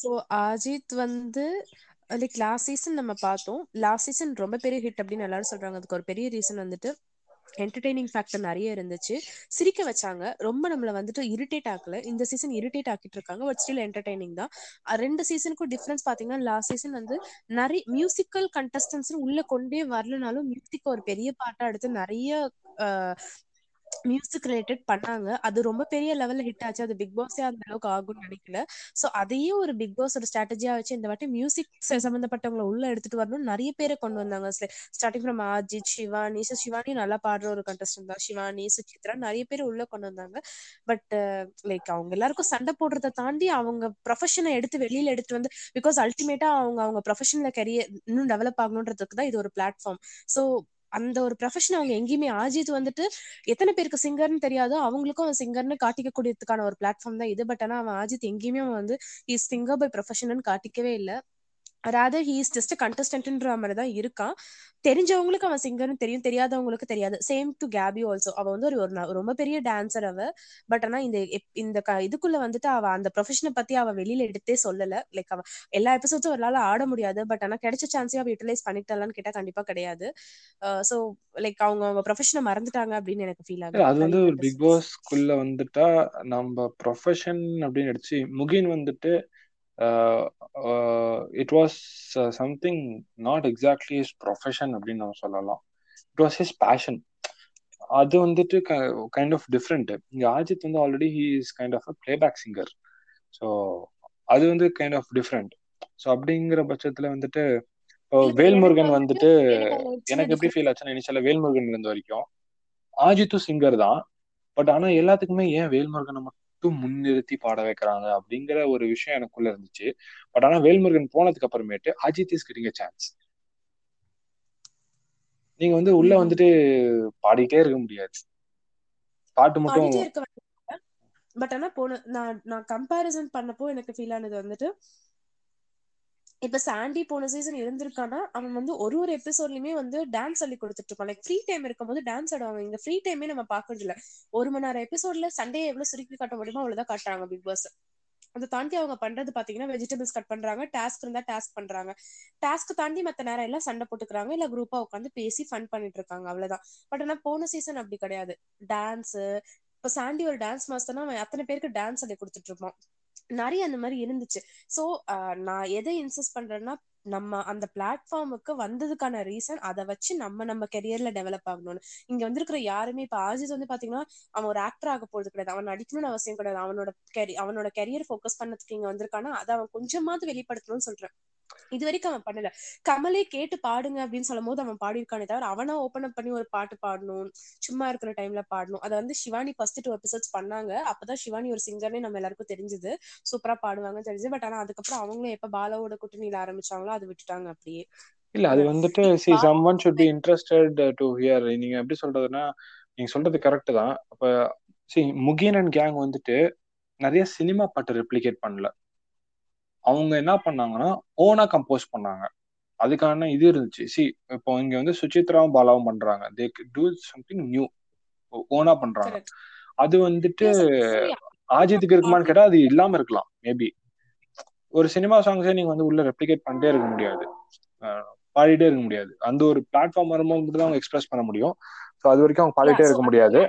ஸோ அஜித் வந்து லைக் லாஸ்ட் சீசன் நம்ம பார்த்தோம். லாஸ்ட் சீசன் ரொம்ப பெரிய ஹிட் அப்படின்னு எல்லாரும் சொல்றாங்க. அதுக்கு ஒரு பெரிய ரீசன் வந்துட்டு என்டர்டெய்னிங் ஃபேக்டர் நிறைய இருந்துச்சு. சிரிக்க வச்சாங்க. ரொம்ப நம்மள வந்துட்டு இரிட்டேட் ஆக்கல. இந்த சீசன் இரிட்டேட் ஆக்கிட்டு இருக்காங்க. பட் ஸ்டில் என்டர்டைனிங் தான். ரெண்டு சீசனுக்கும் டிஃபரன்ஸ் பாத்தீங்கன்னா லாஸ்ட் சீசன் வந்து நிறைய மியூசிக்கல் கண்டஸ்டன்ஸ் உள்ள கொண்டே வரலனாலும் மியூசிக் ஒரு பெரிய பாட்டா எடுத்து நிறைய மியூசிக் ரிலேட்டட் பண்ணாங்க. அது ரொம்ப பெரிய லெவல்ல ஹிட் ஆச்சு. அது பிக் பாஸே அந்த அளவுக்கு ஆகும்னு நினைக்கல. சோ அதையே ஒரு பிக் பாஸ் ஒரு ஸ்ட்ராட்டஜியா வச்சு இந்த வாட்டி மியூசிக் சம்பந்தப்பட்டவங்களை உள்ள எடுத்துட்டு வரணும் நிறைய பேரை கொண்டு வந்தாங்க. Starting from Ajith Shivani so Shivani நல்லா பாடுற ஒரு கண்டஸ்டன் தான். சிவானி சுசித்ரா நிறைய பேர் உள்ள கொண்டு வந்தாங்க. பட் லைக் uh, அவங்க எல்லாருக்கும் சண்டை போடுறத தாண்டி அவங்க ப்ரொஃபஷனை எடுத்து வெளியில எடுத்து வந்து பிகாஸ் அல்டிமேட்டா அவங்க அவங்க ப்ரொஃபஷன்ல கரியர் இன்னும் டெவலப் ஆகணுன்றதுக்கு தான் இது ஒரு பிளாட்ஃபார்ம் ஸோ அந்த ஒரு ப்ரொஃபஷன் அவங்க எங்கேயுமே ஆஜித் வந்துட்டு எத்தனை பேருக்கு சிங்கர்னு தெரியாதோ அவங்களுக்கும் அவன் சிங்கர்னு காட்டிக்கக்கூடியதுக்கான ஒரு பிளாட்ஃபார்ம் தான் இது. பட் ஆனா அவன் அஜித் எங்கேயுமே அவன் வந்து இஸ் சிங்கர் பை ப்ரொஃபஷன் காட்டிக்கவே இல்லை. ராதர் ஹீ இஸ் ஜஸ்ட் கண்டஸ்டன்ட்ன்ற மாதிரி தான் இருக்கான். தெரிஞ்சவங்களுக்கு அவன் சிங்கர்னு தெரியும் தெரியாதவங்களுக்கு தெரியாது. சேம் டு கேபி ஆல்சோ அவ வந்து ஒரு ரொம்ப பெரிய டான்சர் அவ. பட் ஆனா இந்த இந்த இதுக்குள்ள வந்துட்டு அவ அந்த ப்ரொஃபஷனை பத்தி அவ வெளியில எடுத்தே சொல்லல. லைக் அவ எல்லா எபிசோட்ஸும் அவளால ஆட முடியாது. பட் ஆனா கிடைச்ச சான்ஸையும் அவ யூட்டிலைஸ் பண்ணிட்டாலான்னு கேட்டா கண்டிப்பா கிடையாது. சோ லைக் அவங்க அவங்க ப்ரொஃபஷனை மறந்துட்டாங்க அப்படின்னு எனக்கு ஃபீல் ஆகுது. அது வந்து பிக். பாஸ்க்குள்ள வந்துட்டா நம்ம ப்ரொஃபஷன் அப்படின்னு எடுத்து முகின் வந்துட்டு it was something not exactly is profession அப்படின்னு நம்ம சொல்லலாம். இட் வாஸ் ஹிஸ் பேஷன் அது வந்துட்டு கைண்ட் ஆஃப் டிஃப்ரெண்ட் இங்க அஜித் வந்து already he is kind of a playback singer so அது வந்து கைண்ட் ஆஃப் டிஃப்ரெண்ட் ஸோ அப்படிங்கிற பட்சத்துல வந்துட்டு வேல்முருகன் வந்துட்டு எனக்கு எப்படி ஃபீல் ஆச்சுன்னா இனிஷியலா வேல்முருகன் இருந்த வரைக்கும் ஆஜித்தும் சிங்கர் தான். பட் ஆனா எல்லாத்துக்குமே ஏன் வேல்முருகனை மட்டும் முன்னிறுத்தி பாட வைக்கிறாங்க அப்படிங்கிற ஒரு விஷயம் எனக்குள்ள இருந்துச்சு. பட் ஆனா வேல்முருகன் போனதுக்கு அப்புறமேட்டு அஜித் இஸ் கெட்டிங் சான்ஸ். நீங்க வந்து உள்ள. வந்துட்டு பாடிட்டே இருக்க முடியாது. பாட்டு மட்டும் பட் ஆனா போன நான் நான் கம்பேரிசன் பண்ணப்போ எனக்கு ஃபீல் ஆனது வந்துட்டு இப்ப சாண்டி போன சீசன் இருந்திருக்கானா அவன் வந்து ஒரு ஒரு எபிசோட்லயுமே வந்து டான்ஸ் சொல்லி கொடுத்துட்டு இருப்பான். லைக் ஃப்ரீ டைம் இருக்கும்போது டான்ஸ் ஆடுவாங்க. இங்க ஃப்ரீ டைமே நம்ம பாக்குறது இல்ல. ஒரு மணி நேரம் எபிசோட்ல சண்டே எவ்வளவு சுருக்கி காட்ட முடியுமோ அவ்வளவுதான் காட்டுறாங்க பிக் பாஸ் அதை தாண்டி அவங்க பண்றது பாத்தீங்கன்னா வெஜிடபிள்ஸ் கட் பண்றாங்க. டாஸ்க் இருந்தா டாஸ்க் பண்றாங்க. டாஸ்க் தாண்டி மத்த நேரம் எல்லாம் சண்டை போட்டுக்கிறாங்க. இல்ல குரூப்பா உட்காந்து பேசி ஃபன் பண்ணிட்டு இருக்காங்க. அவ்வளவுதான். பட் ஆனா போன சீசன் அப்படி கிடையாது. டான்ஸ் இப்ப சாண்டி ஒரு டான்ஸ் மாஸ்டர்னா அவன் அத்தனை பேருக்கு டான்ஸ் சொல்லி கொடுத்துட்டு இருப்பான். நிறைய அந்த மாதிரி இருந்துச்சு. சோ நான் எதை இன்சிஸ்ட் பண்றேன்னா நம்ம அந்த பிளாட்ஃபார்முக்கு வந்ததுக்கான ரீசன் அதை வச்சு நம்ம நம்ம கெரியர்ல டெவலப் ஆகணும்னு. இங்க வந்திருக்கிற யாருமே இப்ப ஆஜித் வந்து பாத்தீங்கன்னா அவன் ஒரு ஆக்டர் ஆக போறது கிடையாது. அவன் நடிக்கணும்னு அவசியம் கிடையாது. அவனோட கெரி அவனோட கெரியர் ஃபோக்கஸ் பண்ணதுக்கு இங்க வந்திருக்கானா அதை அவன் கொஞ்சமாவது வெளிப்படுத்தணும்னு சொல்றேன். இது வரைக்கும் அவன் பண்ணல. கமலே கேட்டு பாடுங்க அப்படின்னு சொல்லும் போது அவன் பாடியிருக்கானே தவிர அவனா ஓபன் அப் பண்ணி ஒரு பாட்டு பாடணும் சும்மா இருக்கிற டைம்ல பாடணும். அதை வந்து சிவானி ஃபர்ஸ்ட் டூ எபிசோட்ஸ் பண்ணாங்க. அப்பதான் சிவானி ஒரு சிங்கர்னே நம்ம எல்லாருக்கும் தெரிஞ்சது. சூப்பரா பாடுவாங்க தெரிஞ்சது. பட் ஆனா அதுக்கப்புறம் அவங்களும் எப்ப பாலாவோட கூட்டணியில ஆரம்பிச்சாங்களோ அது விட்டுட்டாங்க அப்படியே. இல்ல அது வந்துட்டு see someone should be interested to hear நீங்க எப்படி சொல்றதுன்னா நீங்க சொல்றது கரெக்ட் தான். அப்ப சி முகின் அண்ட் கேங் வந்துட்டு நிறைய சினிமா பாட்டு ரெப்ளிகேட் பண்ணல. அவங்க என்ன பண்ணாங்கன்னா ஓனா கம்போஸ் பண்ணாங்க. அதுக்கான இது இருந்துச்சு. சி இப்போ இங்க வந்து சுசித்ராவும் பாலாவும் பண்றாங்க. தே டூ சம்திங் நியூ ஓனா பண்றாங்க. அது வந்துட்டு. ஆஜித்துக்கு இருக்குமான்னு கேட்டா அது இல்லாம இருக்கலாம் மேபி ஒரு சினிமா சாங்ஸே நீங்க வந்து உள்ள ரெப்ளிகேட் பண்ணிட்டே இருக்க முடியாது. பாடிட்டே இருக்க முடியாது. அந்த ஒரு பிளாட்ஃபார்ம் வரும்போது மட்டும் தான் அவங்க எக்ஸ்பிரஸ் பண்ண முடியும். ஸோ அது வரைக்கும் அவங்க பாடிட்டே இருக்க முடியாது.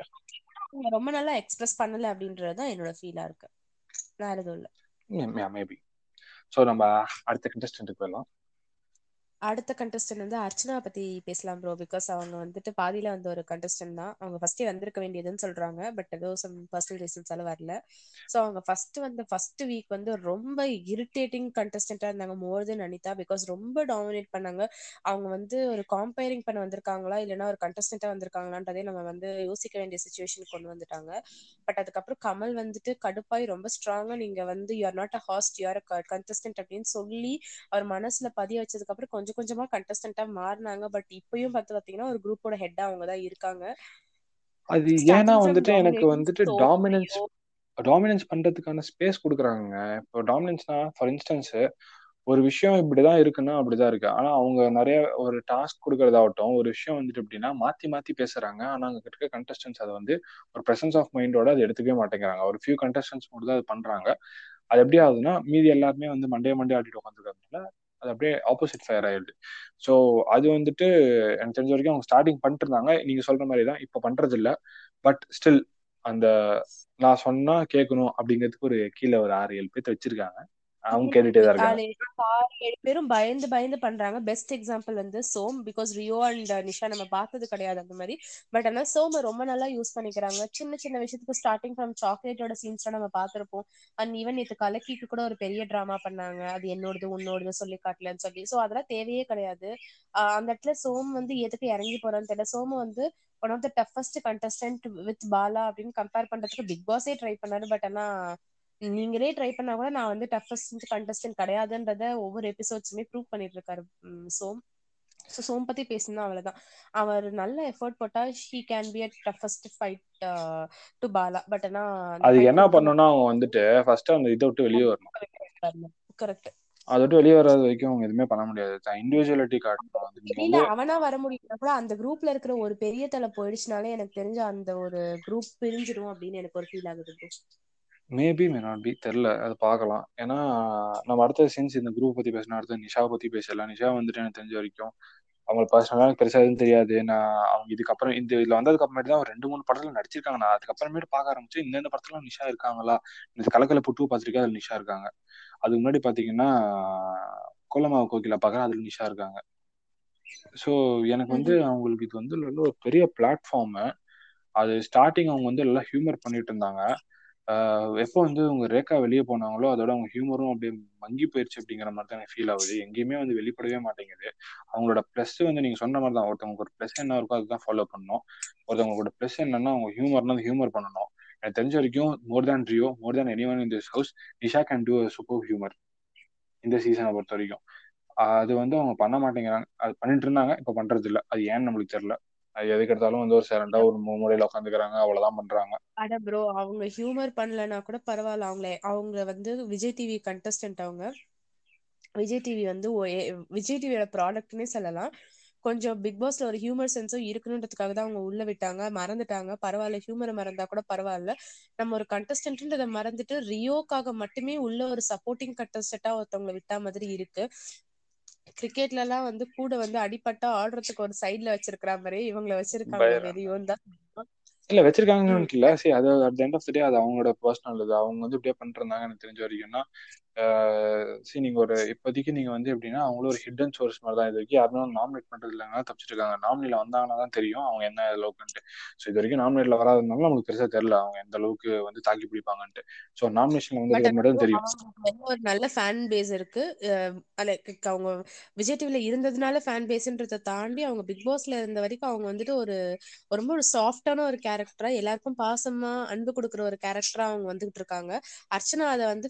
ரொம்ப நல்லா எக்ஸ்பிரஸ் பண்ணல அப்படின்றதுதான் என்னோட ஃபீலா இருக்கு. வேற எதுவும் இல்ல. மேபி ஸோ நம்ம அடுத்த கண்டஸ்டன்ட்டுக்கு போயிடலாம். அடுத்த கண்டஸ்டன்ட் வந்து அர்ச்சனா பத்தி பேசலாம் ப்ரோ பிகாஸ் அவங்க வந்துட்டு பாதியில வந்த ஒரு கண்டஸ்டன்ட் தான். அவங்க ஃபர்ஸ்டே வந்திருக்க வேண்டியதுன்னு சொல்றாங்க. பட் ஏதோ சம் பர்சனல் ரீசன்ஸால வரல. ஸோ அவங்க ஃபர்ஸ்ட் வந்து ஃபர்ஸ்ட் வீக் வந்து ரொம்ப இரிட்டேட்டிங் கண்டஸ்டன்டா இருந்தாங்க. More than Anitha. பிகாஸ் ரொம்ப டாமினேட் பண்ணாங்க. அவங்க வந்து ஒரு காம்பேரிங் பண்ண வந்திருக்காங்களா? இல்லைன்னா ஒரு கண்டஸ்டன்டா வந்திருக்காங்களான்றதே நம்ம வந்து யோசிக்க வேண்டிய சுச்சுவேஷன் கொண்டு வந்துட்டாங்க. பட் அதுக்கப்புறம் கமல் வந்துட்டு கடுப்பாய் ரொம்ப ஸ்ட்ராங்கா நீங்க வந்து you are not a host you are contestant அப்படின்னு சொல்லி அவர் மனசுல பதிய வச்சதுக்கு அப்புறம் கொஞ்சம் கொஞ்சமா கண்டஸ்டன்டா மாறினாங்க. பட் இப்பயும் பார்த்து பாத்தீங்கன்னா ஒரு குரூப்போட ஹெட்டா அவங்க தான் இருக்காங்க. அது ஏன்னா வந்துட்டு எனக்கு வந்துட்டு டாமினன்ஸ் டாமினன்ஸ் பண்றதுக்கான ஸ்பேஸ் கொடுக்குறாங்க இப்போ டாமினன்ஸ்னா ஃபார் இன்ஸ்டன்ஸ் ஒரு விஷயம் இப்படிதான் இருக்குன்னா அப்படிதான் இருக்கு. ஆனா அவங்க நிறைய ஒரு டாஸ்க் கொடுக்கறதாகட்டும் ஒரு விஷயம் வந்துட்டு எப்படின்னா மாத்தி மாத்தி பேசுறாங்க. ஆனா அங்க இருக்க கண்டஸ்டன்ஸ் அதை வந்து ஒரு பிரசன்ஸ் ஆஃப் மைண்டோட அதை எடுத்துக்கவே மாட்டேங்கிறாங்க. ஒரு ஃபியூ கண்டஸ்டன்ஸ் மட்டும் தான் அது பண்றாங்க. அது எப்படி ஆகுதுன்னா மீதி எல்லாருமே வந்து மண்டே மண்டே ஆடிட்டு உட்காந்துருக்கிறதுனால அது அப்படியே ஆப்போசிட் ஃபயர் ஆயிடுது. ஸோ அது வந்துட்டு எனக்கு தெரிஞ்ச வரைக்கும் அவங்க ஸ்டார்டிங் பண்ணிட்டு இருந்தாங்க நீங்க சொல்ற மாதிரி தான் இப்போ பண்றது இல்லை பட் ஸ்டில் அந்த நான் சொன்னா கேட்கணும் அப்படிங்கிறதுக்கு ஒரு கீழே ஒரு ஆறு ஏழு பேர்த்த வச்சிருக்காங்க. அவங்க கேட்டுட்டே தான் இருக்காங்க. பேரும் பயந்து பயந்து பண்றாங்க. பெஸ்ட் எக்ஸாம்பிள் வந்து சோம் பிகாஸ் ரியோ அண்ட் நிஷா நம்ம பார்த்தது கிடையாது அந்த மாதிரி. பட் ஆனா சோம ரொம்ப நல்லா யூஸ் பண்ணிக்கிறாங்க. சின்ன சின்ன விஷயத்துக்கு ஸ்டார்டிங் ஃப்ரம் சாக்லேட்டோட சீன்ஸ் நம்ம பார்த்திருப்போம். அண்ட் ஈவன் நேற்று கலக்கிக்கு கூட ஒரு பெரிய டிராமா பண்ணாங்க. அது என்னோடது உன்னோடது சொல்லி காட்டலன்னு சொல்லி. சோ அதெல்லாம் தேவையே கிடையாது. ஆஹ் அந்த இடத்துல சோம் வந்து எதுக்கு இறங்கி போறான்னு தெரியல. சோம வந்து one of the toughest contestant with Bala அப்படின்னு கம்பேர் பண்றதுக்கு பிக் பாஸே ட்ரை பண்ணாரு. பட் ஆனா நீங்களே ட்ரை பண்ணா கூட நான் வந்து டஃபஸ்ட் கண்டஸ்டன்ட் கிடையாதுன்றத ஒவ்வொரு எபிசோட்ஸுமே ப்ரூவ் பண்ணிட்டு இருக்காரு சோம். ஸோ சோம் பத்தி பேசணும் அவ்வளவுதான். அவர் நல்ல எஃபர்ட் போட்டா he can be a toughest fight to Bala. But ஆனா அதுக்கு என்ன பண்ணணும்னா அவங்க வந்துட்டு ஃபர்ஸ்ட் அந்த இதை விட்டு வெளியே வரணும். கரெக்ட் அதை விட்டு வெளியே வராத வரைக்கும் அவங்க எதுவுமே பண்ண முடியாது. இண்டிவிஜுவலிட்டி காட்டணும் அது அவனா வர முடியல கூட அந்த குரூப்ல இருக்கிற ஒரு பெரிய தலை போயிடுச்சுனாலே எனக்கு தெரிஞ்ச அந்த ஒரு குரூப் பிரிஞ்சிடும் அப்படின்னு எனக்கு ஒரு ஃபீல் ஆகுது. மேபி மே நாட் பி தெரில அது பார்க்கலாம். ஏன்னா நம்ம அடுத்த சீன்ஸ் இந்த குரூப் பத்தி பேசினா அடுத்து நிஷா பத்தி பேசலாம் நிஷா வந்துட்டு எனக்கு தெரிஞ்ச வரைக்கும் அவங்க பர்சனலாக எனக்கு பெருசா எதுவும் தெரியாது. நான் அவங்க இதுக்கப்புறம் இந்த இதுல வந்ததுக்கு அப்புறமேட்டு தான் ஒரு ரெண்டு மூணு படத்துல நடிச்சிருக்காங்க. நான் அதுக்கப்புறமேட்டு பார்க்க ஆரம்பிச்சு இந்த இந்த படத்துல நிஷா இருக்காங்களா? இந்த கலக்கல புட்டு பார்த்துருக்கேன் அதுல நிஷா இருக்காங்க. அதுக்கு முன்னாடி பாத்தீங்கன்னா கோலமாவு கோகிலா பார்க்குறேன் அதுல நிஷா இருக்காங்க. ஸோ எனக்கு வந்து அவங்களுக்கு இது வந்து ஒரு பெரிய பிளாட்ஃபார்மு அது ஸ்டார்டிங் அவங்க வந்து எல்லாம் ஹியூமர் பண்ணிட்டு இருந்தாங்க. எப்போ வந்து உங்க ரேகா வெளியே போனாங்களோ அதோட அவங்க ஹியூமரும் அப்படியே மங்கி போயிருச்சு அப்படிங்கிற மாதிரி தான் எனக்கு ஃபீல் ஆகுது. எங்கேயுமே வந்து வெளிப்படவே மாட்டேங்குது. அவங்களோட ப்ளஸ் வந்து நீங்க சொன்ன மாதிரி தான் ஒருத்தவங்களுக்கு ஒரு ப்ளஸ் என்ன இருக்கோ அதுதான் ஃபாலோ பண்ணணும். ஒருத்தவங்களோட ப்ளஸ் என்னன்னா அவங்க ஹியூமர்னா ஹியூமர் பண்ணணும். எனக்கு தெரிஞ்ச வரைக்கும் more than Rio more than anyone in this house Nisha can do super humour இந்த சீசனை பொறுத்த வரைக்கும். அது வந்து அவங்க பண்ண மாட்டேங்கிறாங்க. அது பண்ணிட்டு இருந்தாங்க இப்போ பண்றது இல்லை அது ஏன்னு நம்மளுக்கு தெரியல. எதுக்கு எடுத்தாலும் வந்து ஒரு சரண்டா ஒரு மூலையில உட்காந்துக்கிறாங்க. அவ்வளவுதான் பண்றாங்க. அட ப்ரோ அவங்க ஹியூமர் பண்ணலனா கூட பரவாயில்ல. அவங்கள அவங்க வந்து விஜய் டிவி கண்டஸ்டன்ட் அவங்க. விஜய் டிவி வந்து விஜய் டிவியோட ப்ராடக்ட்னே சொல்லலாம். கொஞ்சம் பிக் பாஸ்ல ஒரு ஹியூமர் சென்ஸும் இருக்கணுன்றதுக்காக தான் அவங்க உள்ள விட்டாங்க. மறந்துட்டாங்க. பரவாயில்ல ஹியூமரை மறந்தா கூட பரவாயில்ல. நம்ம ஒரு கண்டஸ்டன்ட்ன்றதை மறந்துட்டு ரியோக்காக மட்டுமே உள்ள ஒரு சப்போர்ட்டிங் கண்டஸ்டன்டா ஒருத்தவங்களை விட்டா மாதிரி இருக்கு. கிரிக்கெட்ல எல்லாம் வந்து கூட வந்து அடிப்பட்டா ஆடுறதுக்கு ஒரு சைடுல வச்சிருக்கிற மாதிரி இவங்களை வச்சிருக்காங்க. தான். சொல்லணும். இல்ல வச்சிருக்காங்கன்னு இல்ல. சரி அது at end of the day அது அவங்களோட பர்சனல் இது. அவங்க வந்து இப்படியே எனக்கு தெரிஞ்ச வரைக்கும்னா சரி நீங்க ஒரு இப்போதைக்கு நீங்க வந்து எப்படின்னா அவங்களும் ஒரு ஹிடன் சோர்ஸ் மாதிரி தான் இது வரைக்கும் யாரும் நாமினேட் பண்றது இல்லைன்னா தப்பிச்சிட்டு இருக்காங்க நாமினில வந்தாங்கன்னா தான் தெரியும் அவங்க என்ன அளவுக்குன்ட்டு ஸோ இது வரைக்கும் நாமினேட்ல வராதனால நமக்கு பெருசா தெரியல அவங்க எந்த அளவுக்கு வந்து தாக்கி பிடிப்பாங்கன்ட்டு. ஸோ நாமினேஷன்ல பட் வந்ததுக்கு மட்டும் தெரியும். ஒரு நல்ல ஃபேன் பேஸ் இருக்கு. like அவங்க விஜய் டிவில இருந்ததுனால ஃபேன் பேஸ்ன்றதை தாண்டி அவங்க பிக் பாஸ்ல இருந்த வரைக்கும் அவங்க வந்துட்டு ஒரு ரொம்ப ஒரு சாஃப்டான ஒரு கேரக்டரா எல்லாருக்கும் பாசமா அன்பு கொடுக்குற ஒரு கேரக்டரா அவங்க வந்துகிட்டு இருக்காங்க. அர்ச்சனா அதை வந்து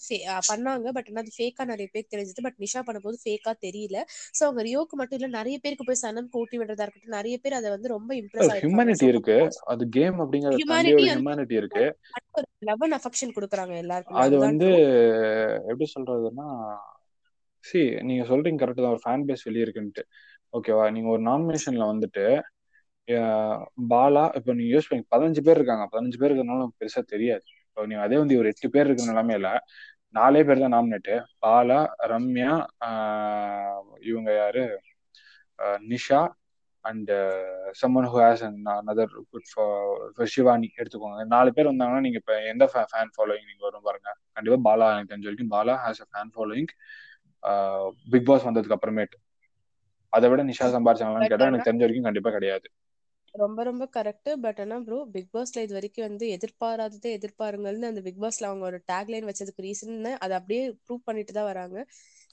பண்ணாங்க. பட் ஆனா அது ஃபேக்கா நிறைய பேர் தெரிஞ்சது. பட் நிஷா பண்ணும்போது ஃபேக்கா தெரியல. சோ அவங்க ரியோக்கு மட்டும் இல்ல நிறைய பேருக்கு போய் சனம் கூட்டி விடுறதா இருக்கட்டும் நிறைய பேர் அதை வந்து ரொம்ப இம்ப்ரெஸ் ஆயிருக்காங்க. ஹியூமனிட்டி இருக்கு. அது கேம் அப்படிங்கறத ஹியூமனிட்டி இருக்கு. லவ் அண்ட் அஃபெக்ஷன் கொடுக்குறாங்க எல்லாருக்குமே. அது வந்து. எப்படி சொல்றதுன்னா சி நீங்க சொல்றீங்க கரெக்ட் தான். ஒரு ஃபேன் பேஸ் வெளியே இருக்குன்ட்டு ஓகேவா நீங்க ஒரு நாமினேஷன்ல வந்துட்டு பாலா இப்போ நீங்க யூஸ் பண்ணி பதினஞ்சு பேர் இருக்காங்க. பதினஞ்சு பேர் இருக்கிறனால பெருசா தெரியாது. இப்போ நீங்க அதே வந்து ஒரு எட்டு பேர் இருக்கிற நிலைமையில நாலே பேர் தான் நாமினேட்டு பாலா ரம்யா இவங்க யாரு? Nisha and someone who has another good for Shivani எடுத்துக்கோங்க. நாலு பேர் வந்தாங்கன்னா நீங்க இப்போ எந்த ஃபேன் ஃபாலோயிங் நீங்க வரும் பாருங்க. கண்டிப்பா பாலா எனக்கு தெரிஞ்ச வரைக்கும் Bala has a fan following Bigg Boss வந்ததுக்கு அப்புறமேட்டு. அதை விட நிஷா சம்பாரிச்சாங்களான்னு பட் கேட்டா ஆனா எனக்கு தெரிஞ்ச வரைக்கும் கண்டிப்பா கிடையாது. ரொம்ப ரொம்ப கரெக்ட் பட் ஆனா ப்ரோ பிக் பாஸ்ல இது வரைக்கும் வந்து எதிர்பாராததே எதிர்பாருங்கள்னு அந்த பிக் பாஸ்ல அவங்க ஒரு டேக்லைன் வச்சதுக்கு ரீசன் அதை அப்படியே ப்ரூவ் பண்ணிட்டு தான் வராங்க.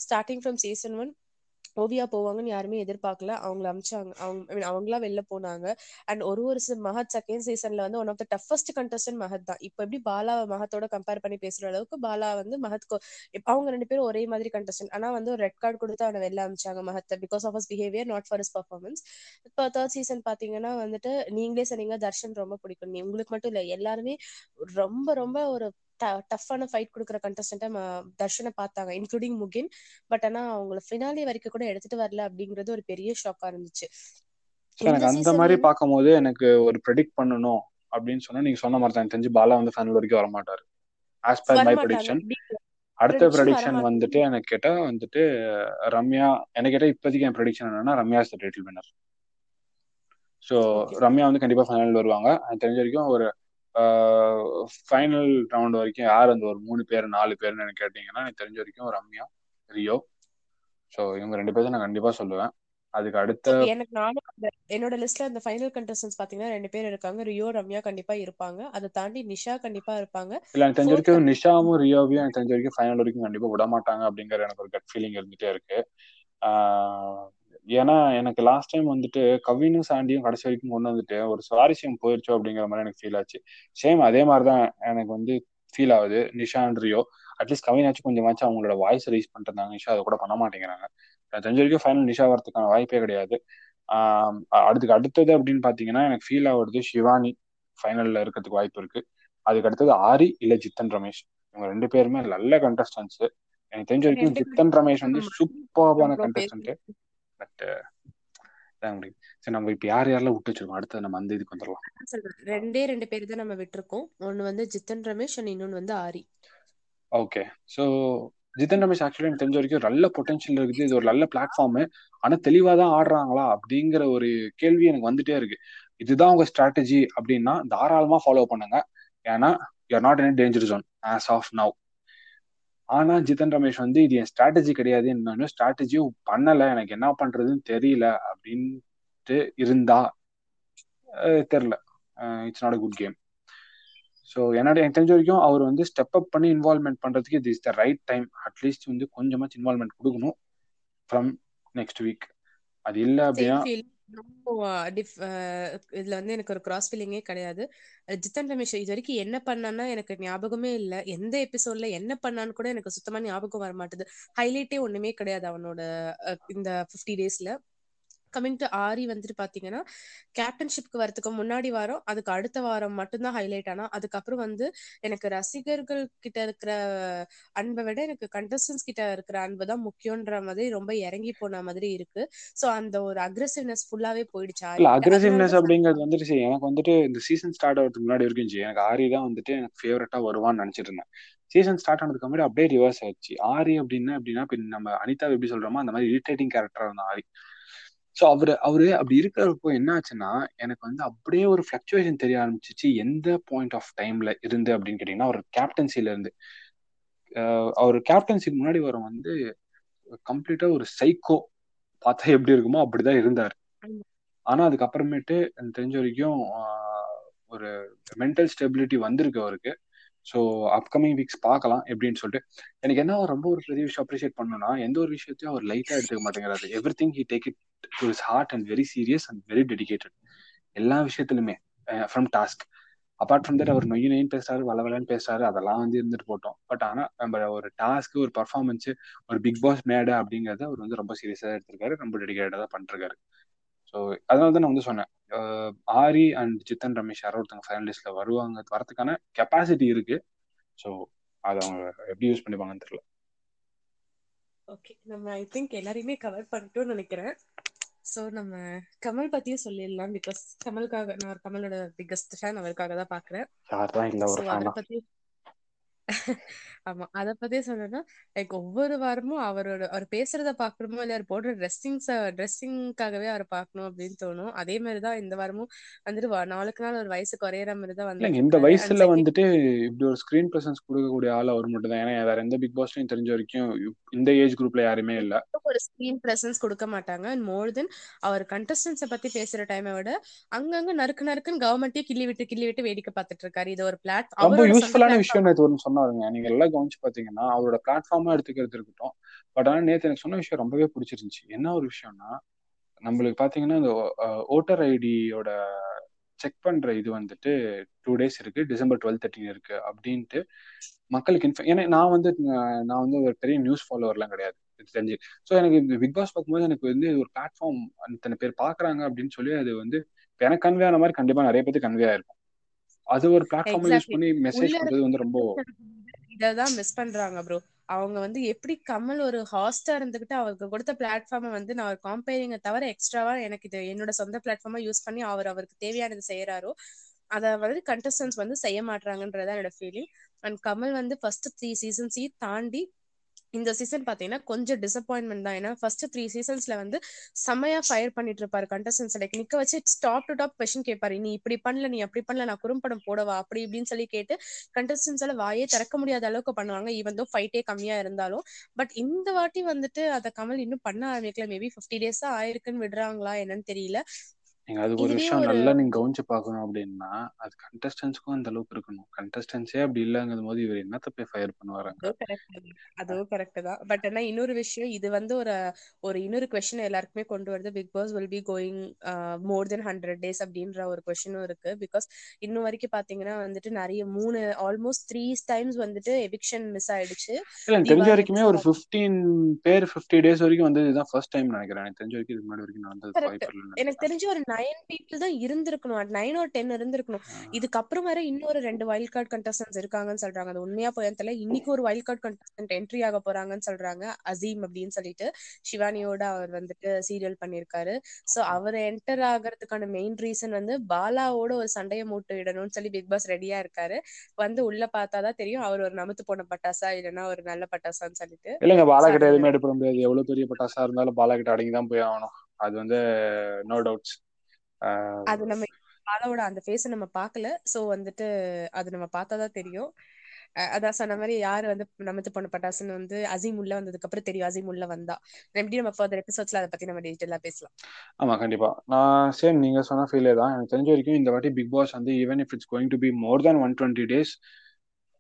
Starting from season one Oviya போவாங்கன்னு யாருமே எதிர்பார்க்கல. அவங்கள அமிச்சாங்க. அவங்க அவங்களா வெளில போனாங்க. அண்ட் ஒரு ஒரு சி- மஹத் செகண்ட் சீசன்ல வந்து one of the toughest contestant Mahat தான். இப்போ எப்படி பாலா மஹத்தோட கம்பேர் பண்ணி பேசுற அளவுக்கு பாலா வந்து மஹத் இப்ப அவங்க ரெண்டு பேரும் ஒரே மாதிரி கண்டஸ்டன் ஆனா வந்து ஒரு ரெட் கார்டு கொடுத்து அவனை வெளில அமிச்சாங்க Mahat because of his behaviour not for his performance இப்போ தேர்ட் சீசன் பாத்தீங்கன்னா வந்துட்டு நீங்களே சொன்னீங்க தர்ஷன் ரொம்ப பிடிக்கும். நீ உங்களுக்கு மட்டும் இல்ல எல்லாருமே ரொம்ப ரொம்ப ஒரு டஃப்பான ஃபைட் கொடுக்குற கண்டஸ்டன்ட்டா தர்ஷனை பார்த்தாங்க இன்க்ளூடிங் முகின் பட் ஆனா அவங்கள ஃபினாலே வரைக்கும் கூட எடுத்துட்டு வரல அப்படிங்கிறது ஒரு பெரிய ஷாக்கா இருந்துச்சு. எனக்கு அந்த மாதிரி பார்க்கும்போது எனக்கு ஒரு ப்ரெடிக்ட் பண்ணணும் அப்படின்னு சொன்னா நீங்க சொன்ன மாதிரி தான் தெரிஞ்சு பாலா வந்து ஃபைனல் வரைக்கும் வர மாட்டாரு ஆஸ் பர் மை ப்ரெடிக்ஷன் அடுத்த ப்ரெடிக்ஷன். வந்துட்டு எனக்கு கேட்டா வந்துட்டு ரம்யா எனக்கு கேட்டா இப்போதைக்கு என் ப்ரெடிக்ஷன் என்னன்னா Ramya is the title winner so. Ramya வந்து கண்டிப்பா ஃபைனல் வருவாங்க. எனக்கு தெரிஞ்ச வரைக்கும் ஒரு ஃபைனல் ரவுண்ட் வரைக்கும் யார் அந்த ஒரு மூணு பேர் நாலு பேர்னு எனக்கு கேட்டீங்கன்னா எனக்கு தெரிஞ்ச வரைக்கும் ரம்யா ரியோ. ஸோ இவங்க ரெண்டு பேரும் நான் கண்டிப்பா சொல்லுவேன். அதுக்கு அடுத்த எனக்கு நானும் என்னோட லிஸ்ட்ல அந்த ஃபைனல் கண்டஸ்டன்ஸ் பாத்தீங்கன்னா ரெண்டு பேர் இருக்காங்க. ரியோ ரம்யா கண்டிப்பா இருப்பாங்க. அதை தாண்டி நிஷா கண்டிப்பா இருப்பாங்க. இல்ல எனக்கு தெரிஞ்ச வரைக்கும் நிஷாவும் ரியோவையும் எனக்கு தெரிஞ்ச வரைக்கும் ஃபைனல் வரைக்கும் கண்டிப்பா விட மாட்டாங்க அப்படிங்கிற எனக்கு ஒரு கட் ஃபீலிங் இருந்துட்டே இருக்கு. ஏன்னா எனக்கு லாஸ்ட் டைம் வந்துட்டு கவினும் சாண்டியும் கடைசி வரைக்கும் கொண்டு வந்துட்டு ஒரு சுவாரஸ்யம் போயிருச்சோ அப்படிங்கிற மாதிரி எனக்கு ஃபீல் ஆச்சு. சேம் அதே மாதிரி தான் எனக்கு வந்து ஃபீல் ஆகுது. Nisha and Rio. At least கவினாச்சும் கொஞ்சமாச்சும் அவங்களோட வாய்ஸ் ரைஸ் பண்ணிருந்தாங்க நிஷா அதை கூட பண்ண மாட்டேங்கிறாங்க. தெரிஞ்ச வரைக்கும் ஃபைனல் நிஷா வரதுக்கான வாய்ப்பே கிடையாது. அதுக்கு அடுத்தது அப்படின்னு பாத்தீங்கன்னா எனக்கு ஃபீல் ஆகுறது சிவானி ஃபைனல்ல இருக்கிறதுக்கு வாய்ப்பு இருக்கு. அதுக்கு அடுத்தது ஆரி இல்ல ஜித்தன் ரமேஷ். இவங்க ரெண்டு பேருமே நல்ல கண்டஸ்டன்ஸ் எனக்கு தெரிஞ்ச வரைக்கும் ஜித்தன் ரமேஷ் வந்து. சூப்பர்பான கண்டஸ்டன்ட் பட் சரி நம்ம இப்ப யார் யாரெல்லாம் விட்டு வச்சிருக்கோம்? அடுத்து நம்ம அந்த இதுக்கு வந்துடலாம். ரெண்டே ரெண்டு பேர் தான் நம்ம விட்டுருக்கோம். ஒன்னு வந்து ஜித்தன் ரமேஷ் அண்ட் இன்னொன்னு வந்து Aari. Okay so Jithan Ramesh actually எனக்கு தெரிஞ்ச வரைக்கும் நல்ல பொட்டன்ஷியல் இருக்குது. இது ஒரு நல்ல பிளாட்ஃபார்ம் ஆனா தெளிவா தான் ஆடுறாங்களா? அப்படிங்கிற ஒரு கேள்வி எனக்கு வந்துட்டே இருக்கு. இதுதான் உங்க ஸ்ட்ராட்டஜி அப்படின்னா தாராளமா ஃபாலோ பண்ணுங்க. ஏன்னா you're not in danger zone as of now ஆனா ஜிதன் ரமேஷ் வந்து இது என் ஸ்ட்ராட்டஜி கிடையாது நான் ஸ்ட்ராட்டஜியும் பண்ணல எனக்கு என்ன பண்றதுன்னு தெரியல அப்படின்ட்டு இருந்தா. தெரியல. It's not a good game so என்னோட எனக்கு தெரிஞ்ச வரைக்கும் அவர் வந்து ஸ்டெப் அப் பண்ணி இன்வால்மெண்ட் பண்றதுக்கு இது is the right time at least வந்து கொஞ்சமாச்சு இன்வால்மெண்ட் கொடுக்கணும் ஃப்ரம் நெக்ஸ்ட் வீக் அது இல்லை அப்படின்னா டிஃப் இதுல வந்து எனக்கு ஒரு கிராஸ் ஃபீலிங்கே கிடையாது. ஜித்தன் ரமேஷ் இது வரைக்கும் என்ன பண்ணான்னா எனக்கு ஞாபகமே இல்ல. எந்த எபிசோட்ல என்ன பண்ணான்னு கூட எனக்கு சுத்தமா ஞாபகம் வர மாட்டுது ஹைலைட்டே ஒண்ணுமே கிடையாது அவனோட அஹ், இந்த ஃபிஃப்டி டேஸ்ல கமிங் டு ஆரி வந்துட்டு பாத்தீங்கன்னா கேப்டன்ஷிப்க்கு வரதுக்கு முன்னாடி வாரம் அதுக்கு அடுத்த வாரம் மட்டும்தான் ஹைலைட் ஆனா அதுக்கப்புறம் வந்து எனக்கு ரசிகர்கள் கிட்ட இருக்கிற அன்பை விட எனக்கு கண்டஸ்டன்ஸ் கிட்ட இருக்கிற அன்பு தான் முக்கியன்ற மாதிரி ரொம்ப இறங்கி போன மாதிரி இருக்கு. சோ அந்த ஒரு அக்ரெசிவ்னஸ் ஃபுல்லாவே போயிடுச்சு அக்ரெசிவ்னஸ் அப்படிங்கிறது வந்துட்டு எனக்கு வந்துட்டு இந்த சீசன் ஸ்டார்ட் ஆகிறதுக்கு முன்னாடி வரைக்கும் எனக்கு ஆரி தான் வந்துட்டு எனக்கு ஃபேவரட்டா வருவான்னு நினைச்சிட்டு இருந்தேன். சீசன் ஸ்டார்ட் ஆனதுக்கு முன்னாடி அப்படியே ரிவர்ஸ் ஆயிடுச்சு. ஆரி அப்படின்னா அப்படின்னா நம்ம அனிதா எப்படி சொல்றோமோ அந்த மாதிரி இரிட்டேட்டிங் கேரக்டரா இருந்தா ஆரி. ஸோ அவரு அவரு அப்படி இருக்கிறப்போ என்ன ஆச்சுன்னா எனக்கு வந்து அப்படியே ஒரு ஃபிளக்சுவேஷன் தெரிய ஆரம்பிச்சிச்சு. எந்த பாயிண்ட் ஆஃப் டைம்ல இருந்து அப்படின்னு கேட்டீங்கன்னா அவர் கேப்டன்சில இருந்து. அவர் கேப்டன்சிக்கு முன்னாடி வர வந்து கம்ப்ளீட்டா ஒரு சைக்கோ பார்த்தா எப்படி இருக்குமோ அப்படிதான் இருந்தார். ஆனா அதுக்கப்புறமேட்டு எனக்கு தெரிஞ்ச வரைக்கும் ஒரு மென்டல் ஸ்டெபிலிட்டி வந்திருக்கு அவருக்கு. ஸோ அப்கமிங் வீக்ஸ் பார்க்கலாம் எப்படின்னு சொல்லிட்டு. எனக்கு என்ன ரொம்ப ஒரு பெரிய விஷயம் அப்ரிஷியேட் பண்ணணும்னா எந்த ஒரு விஷயத்தையும் அவர் லைட்டா எடுத்துக்க மாட்டேங்கிறாரு. Everything he take it to his heart and very serious and very dedicated எல்லா விஷயத்திலுமே from task apart from that அவர் நொய் நொய்னு பேசுறாரு வள வளன்னு பேசுறாரு அதெல்லாம் வந்து இருந்துட்டு போட்டோம். பட் ஆனா நம்ம ஒரு டாஸ்க் ஒரு பர்ஃபார்மன்ஸ் ஒரு பிக் பாஸ் மேடை அப்படிங்கறத அவர் வந்து ரொம்ப சீரியஸா எடுத்திருக்காரு ரொம்ப டெடிகேட்டடா தான் பண்ணிருக்காரு. ஸோ அதனால தான் நான் வந்து சொன்னேன். ஆரி அண்ட் சித்தன் ரமேஷ் யாரோ ஒருத்தவங்க ஃபைனலிஸ்ட்ல வருவாங்க வரதுக்கான கெப்பாசிட்டி இருக்கு. ஸோ அதை அவங்க எப்படி யூஸ் பண்ணிப்பாங்கன்னு தெரியல. ஓகே நம்ம ஐ திங்க் எல்லாரையுமே கவர் பண்ணிட்டோம்னு நினைக்கிறேன். சோ நம்ம கமல் பத்தியும் சொல்லிடலாம் பிகாஸ் கமலுக்காக நான் கமலோட பிக்கஸ்ட் ஃபேன் அவருக்காக தான் பாக்குறேன் அவரை ஃபேனா பத்தி ஆமா. அத பத்தி சொல்லணும்னா லைக் ஒவ்வொரு வாரமும் அவரோட அவர் பேசுறத பாக்கணுமோ இல்ல அவர் போடுற ட்ரெஸ்ஸிங்ஸ் ட்ரெஸ்ஸிங்காகவே அவர் பார்க்கணும் அப்படின்னு தோணும். அதே மாதிரிதான் இந்த வாரமும் வந்துட்டு வா- நாளுக்கு நாள் ஒரு வயசு குறையற மாதிரி தான் இல்லைங்க இந்த வயசுல வந்துட்டு இப்படி ஒரு ஸ்கிரீன் பிரசன்ஸ் கொடுக்கக்கூடிய ஆள் அவர் மட்டும் தான். ஏன்னா வேற எந்த பிக் பாஸ்லயும் தெரிஞ்ச வரைக்கும் இந்த ஏஜ் குரூப்ல யாருமே இல்ல. ஒரு ஸ்கிரீன் பிரசன்ஸ் கொடுக்க மாட்டாங்க. அண்ட் மோர் தென் அவர் கண்டஸ்டன்ஸை பத்தி பேசுற டைமை விட அங்கங்க நறுக்கு நறுக்குன்னு கவர்மெண்ட்டே கிள்ளி விட்டு கிள்ளி விட்டு வேடிக்கை பார்த்துட்டு இருக்காரு. இது ஒரு பிளாட் ரொம்ப யூஸ்ஃபுல்லான விஷயம் ஒன்று சொன்னாருங்க. நீங்க எல்லாம் கவனிச்சு பாத்தீங்கன்னா அவரோட பிளாட்ஃபார்மா எடுத்துக்கிறது இருக்கட்டும். பட் ஆனா நேற்று எனக்கு சொன்ன விஷயம் ரொம்பவே பிடிச்சிருந்துச்சு. என்ன ஒரு விஷயம்னா நம்மளுக்கு பாத்தீங்கன்னா இந்த ஓட்டர் ஐடியோட செக் பண்ற இது வந்துட்டு டூ டேஸ் இருக்கு. டிசம்பர் டுவெல் தேர்ட்டின் இருக்கு அப்படின்ட்டு மக்களுக்கு இன்ஃப ஏன்னா நான் வந்து நான் வந்து ஒரு பெரிய நியூஸ் ஃபாலோவர்லாம் கிடையாது. தெரிஞ்சு. ஸோ எனக்கு இந்த பிக் பாஸ் பார்க்கும்போது எனக்கு வந்து ஒரு பிளாட்ஃபார்ம் இத்தனை பேர் பாக்குறாங்க அப்படின்னு சொல்லி அது வந்து எனக்கு கன்வே ஆன மாதிரி கண்டிப்பா நிறைய பேருக்கு கன்வே ஆயிருக்கும். அது ஒரு பிளாட்ஃபார்மா யூஸ் பண்ணி மெசேஜ் பண்றது வந்து ரொம்ப இததான் மிஸ் பண்றாங்க ப்ரோ அவங்க வந்து எப்படி கமல் ஒரு ஹாஸ்டா இருந்துகிட்டு அவருக்கு கொடுத்த பிளாட்ஃபார்மை வந்து நான் ஒரு காம்பேரிங்க தவிர எக்ஸ்ட்ராவா எனக்கு இது என்னோட சொந்த பிளாட்ஃபார்மா யூஸ் பண்ணி அவர் அவருக்கு தேவையானது செய்யறாரோ அத வந்து கண்டஸ்டன்ஸ் வந்து செய்ய மாட்டாங்கன்றதா என்னோட ஃபீலிங் அண்ட் கமல் வந்து ஃபர்ஸ்ட் த்ரீ சீசன்ஸையும் தாண்டி இந்த சீசன் பாத்தீங்கன்னா கொஞ்சம் டிசப்பாயின்மெண்ட் தான். ஏன்னா ஃபர்ஸ்ட் த்ரீ சீசன்ஸ்ல வந்து செம்மையா ஃபயர் பண்ணிட்டு இருப்பாரு கண்டஸ்டன்ஸ் லைக் நிக்க வச்சு டாப் டு டாப் கொஸ்டின் கேட்பாரு நீ இப்படி பண்ணல நீ அப்படி பண்ணல நான் குறும்படம் போடவா? அப்படி இப்படின்னு சொல்லி கேட்டு கண்டஸ்டன்ஸால வாயே திறக்க முடியாத அளவுக்கு பண்ணுவாங்க. ஈவன் தோ ஃபைட்டே கம்மியா இருந்தாலும். பட் இந்த வாட்டி வந்துட்டு அத கமல் இன்னும் பண்ண ஆரம்பிக்கல. மேபி ஃபிஃப்டி டேஸா ஆயிருக்குன்னு விடுறாங்களா என்னன்னு தெரியல. நீங்க அது ஒரு விஷயம் நல்லா நீங்க கவனிச்சு பார்க்கணும் அப்படின்னா அது கண்டஸ்டன்ஸ்க்கும் அந்த அளவுக்கு இருக்கணும். கண்டஸ்டன்ஸே அப்படி இல்லைங்கும் போது இவர் என்னத்த போய் ஃபயர் பண்ணுவாருங்க? அதுவும் கரெக்ட் தான். பட் ஆனா இன்னொரு விஷயம் இது வந்து ஒரு ஒரு இன்னொரு கொஸ்டின் எல்லாருக்குமே கொண்டு வருது. Bigg Boss will be going more than hundred days அப்படின்ற ஒரு கொஸ்டினும் இருக்கு. பிகாஸ் இன்னும் வரைக்கும் பாத்தீங்கன்னா வந்துட்டு நிறைய மூணு ஆல்மோஸ்ட் த்ரீ டைம்ஸ் வந்துட்டு எவிக்ஷன் மிஸ் ஆயிடுச்சு. தெரிஞ்ச வரைக்குமே ஒரு ஃபிஃப்டீன் பேர் ஃபிஃப்டி டேஸ் வரைக்கும் வந்து இதுதான் ஃபர்ஸ்ட் டைம் நினைக்கிறேன். எனக்கு தெரிஞ்ச வரைக்கும் இதுக்கு முன்னாடி வரைக்கும் நடந்தது எனக்கு தெரிஞ்சு ஒரு நைன் பீப்புள் தான் இருந்திருக்கணும். நைன் ஒரு டென் இருந்திருக்கணும். இதுக்கப்புறம் வர இன்னொரு ரெண்டு வைல்ட் கார்டு கண்டஸ்டன்ஸ் இருக்காங்கன்னு சொல்றாங்க. அது உண்மையா போய் தெரியல. இன்னைக்கு ஒரு வைல்ட் கார்டு கண்டஸ்டன்ட் என்ட்ரி ஆக போறாங்கன்னு சொல்றாங்க. அசீம் அப்படின்னு சொல்லிட்டு சிவானியோட அவர் வந்துட்டு சீரியல் பண்ணிருக்காரு சோ அவர் என்டர் ஆகிறதுக்கான மெயின் ரீசன் வந்து பாலாவோட ஒரு சண்டையை மூட்டு விடணும்னு சொல்லி பிக் பாஸ் ரெடியா இருக்காரு. வந்து உள்ள பார்த்தாதான் தெரியும். அவர் ஒரு நமத்து போன பட்டாசா இல்லைன்னா ஒரு நல்ல பட்டாசான்னு சொல்லிட்டு. இல்லைங்க பாலா கிட்ட எதுவுமே எடுப்பட முடியாது. எவ்வளவு பெரிய பட்டாசா இருந்தாலும் பாலா கிட்ட அடங்கி தான் போய் ஆகணும். அது வந்து நோ டவுட்ஸ் அது நம்ம பாலாவோட அந்த ஃபேஸ நம்ம பார்க்கல. சோ வந்துட்டு அது நம்ம பார்த்தாதான் தெரியும். அதான் சொன்ன மாதிரி யாரு வந்து நமத்து பொண்ணு பட்டாசுன்னு வந்து அசீம் உள்ள வந்ததுக்கு அப்புறம் தெரியும். அசீம் உள்ள வந்தா. எப்படி நம்ம ஃபர்தர் எபிசோட்ஸ்ல அதை பத்தி நம்ம டீட்டெயிலா பேசலாம்? ஆமா கண்டிப்பா. நான் சேம் நீங்க சொன்ன ஃபீலே தான். எனக்கு தெரிஞ்ச வரைக்கும் இந்த வாட்டி பிக் பாஸ் வந்து even if it's going to be more than one twenty days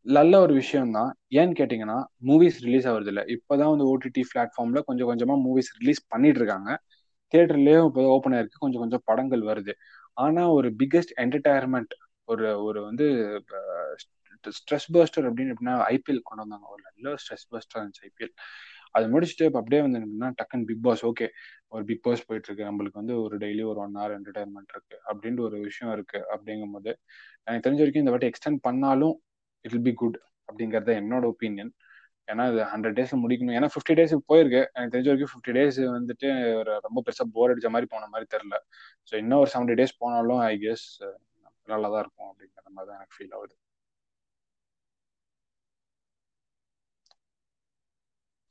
நல்ல ஒரு விஷயம் தான். ஏன்னு கேட்டிங்கன்னா மூவிஸ் ரிலீஸ் ஆகுறது இல்லை இப்போதான் வந்து ஓடிடி பிளாட்ஃபார்ம்ல கொஞ்சம் கொஞ்சமா மூவிஸ் ரிலீஸ் பண்ணிட்டு இருக்காங்க. தியேட்டர்லயும் இப்போ ஓப்பன் ஆயிருக்கு. கொஞ்சம் கொஞ்சம் படங்கள் வருது. ஆனா ஒரு பிக்கெஸ்ட் என்டர்டைன்மெண்ட் ஒரு ஒரு வந்து ஸ்ட்ரெஸ் பஸ்டர் அப்படின்னு எப்படின்னா ஐபிஎல் கொண்டு வந்தாங்க. ஒரு நல்ல ஸ்ட்ரெஸ் பஸ்டர் இருந்துச்சு ஐபிஎல் அது முடிச்சுட்டு இப்போ அப்படியே வந்து என்னன்னா டக்குன்னு பிக் பாஸ் ஓகே ஒரு பிக் பாஸ் போயிட்டு இருக்கு நம்மளுக்கு வந்து ஒரு டெய்லி ஒரு ஒன் ஹவர் என்டர்டைன்மெண்ட் இருக்கு. அப்படின்ற ஒரு விஷயம் இருக்கு. அப்படிங்கும் போது எனக்கு தெரிஞ்ச வரைக்கும் இந்த வாட்டி எக்ஸ்டெண்ட் பண்ணாலும் இட் வில் பி குட் அப்படிங்கறது என்னோட ஒப்பீனியன் ஏன்னா இது ஹண்ட்ரட் டேஸ் முடிக்கணும். ஏன்னா ஃபிஃப்டி டேஸ் போயிருக்கு. எனக்கு தெரிஞ்ச வரைக்கும் ஃபிஃப்டி டேஸ் வந்துட்டு ஒரு ரொம்ப பெருசா போர் அடிச்ச மாதிரி போன மாதிரி தெரில ஸோ இன்னும் ஒரு செவன்டி டேஸ் போனாலும் ஐ கெஸ் நல்லா தான் இருக்கும் அப்படிங்கிற மாதிரி தான் எனக்கு ஃபீல் ஆகுது.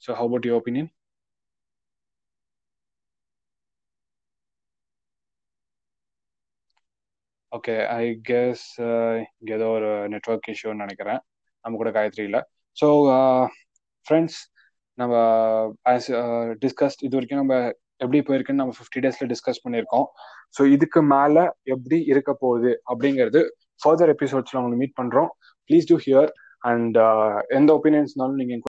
So how about your opinion okay I guess இங்கே ஏதோ ஒரு நெட்ஒர்க் இஷ்யூன்னு நினைக்கிறேன். நம்ம கூட காயத்ரி இல்லை. ஸோ ஃப்ரெண்ட்ஸ் நம்ம ஆஸ் டிஸ்கஸ்ட் uh, இது வரைக்கும் நம்ம எப்படி போயிருக்குன்னு நம்ம ஃபிஃப்டி டேஸ்ல டிஸ்கஸ் பண்ணியிருக்கோம். ஸோ இதுக்கு மேலே எப்படி இருக்க போகுது அப்படிங்கிறது ஃபர்தர் எபிசோட்ஸ்ல உங்களுக்கு மீட் பண்ணுறோம் ப்ளீஸ் டூ ஹியர் அண்ட் எந்த ஒப்பீனியன்ஸ்னாலும் நீங்கள்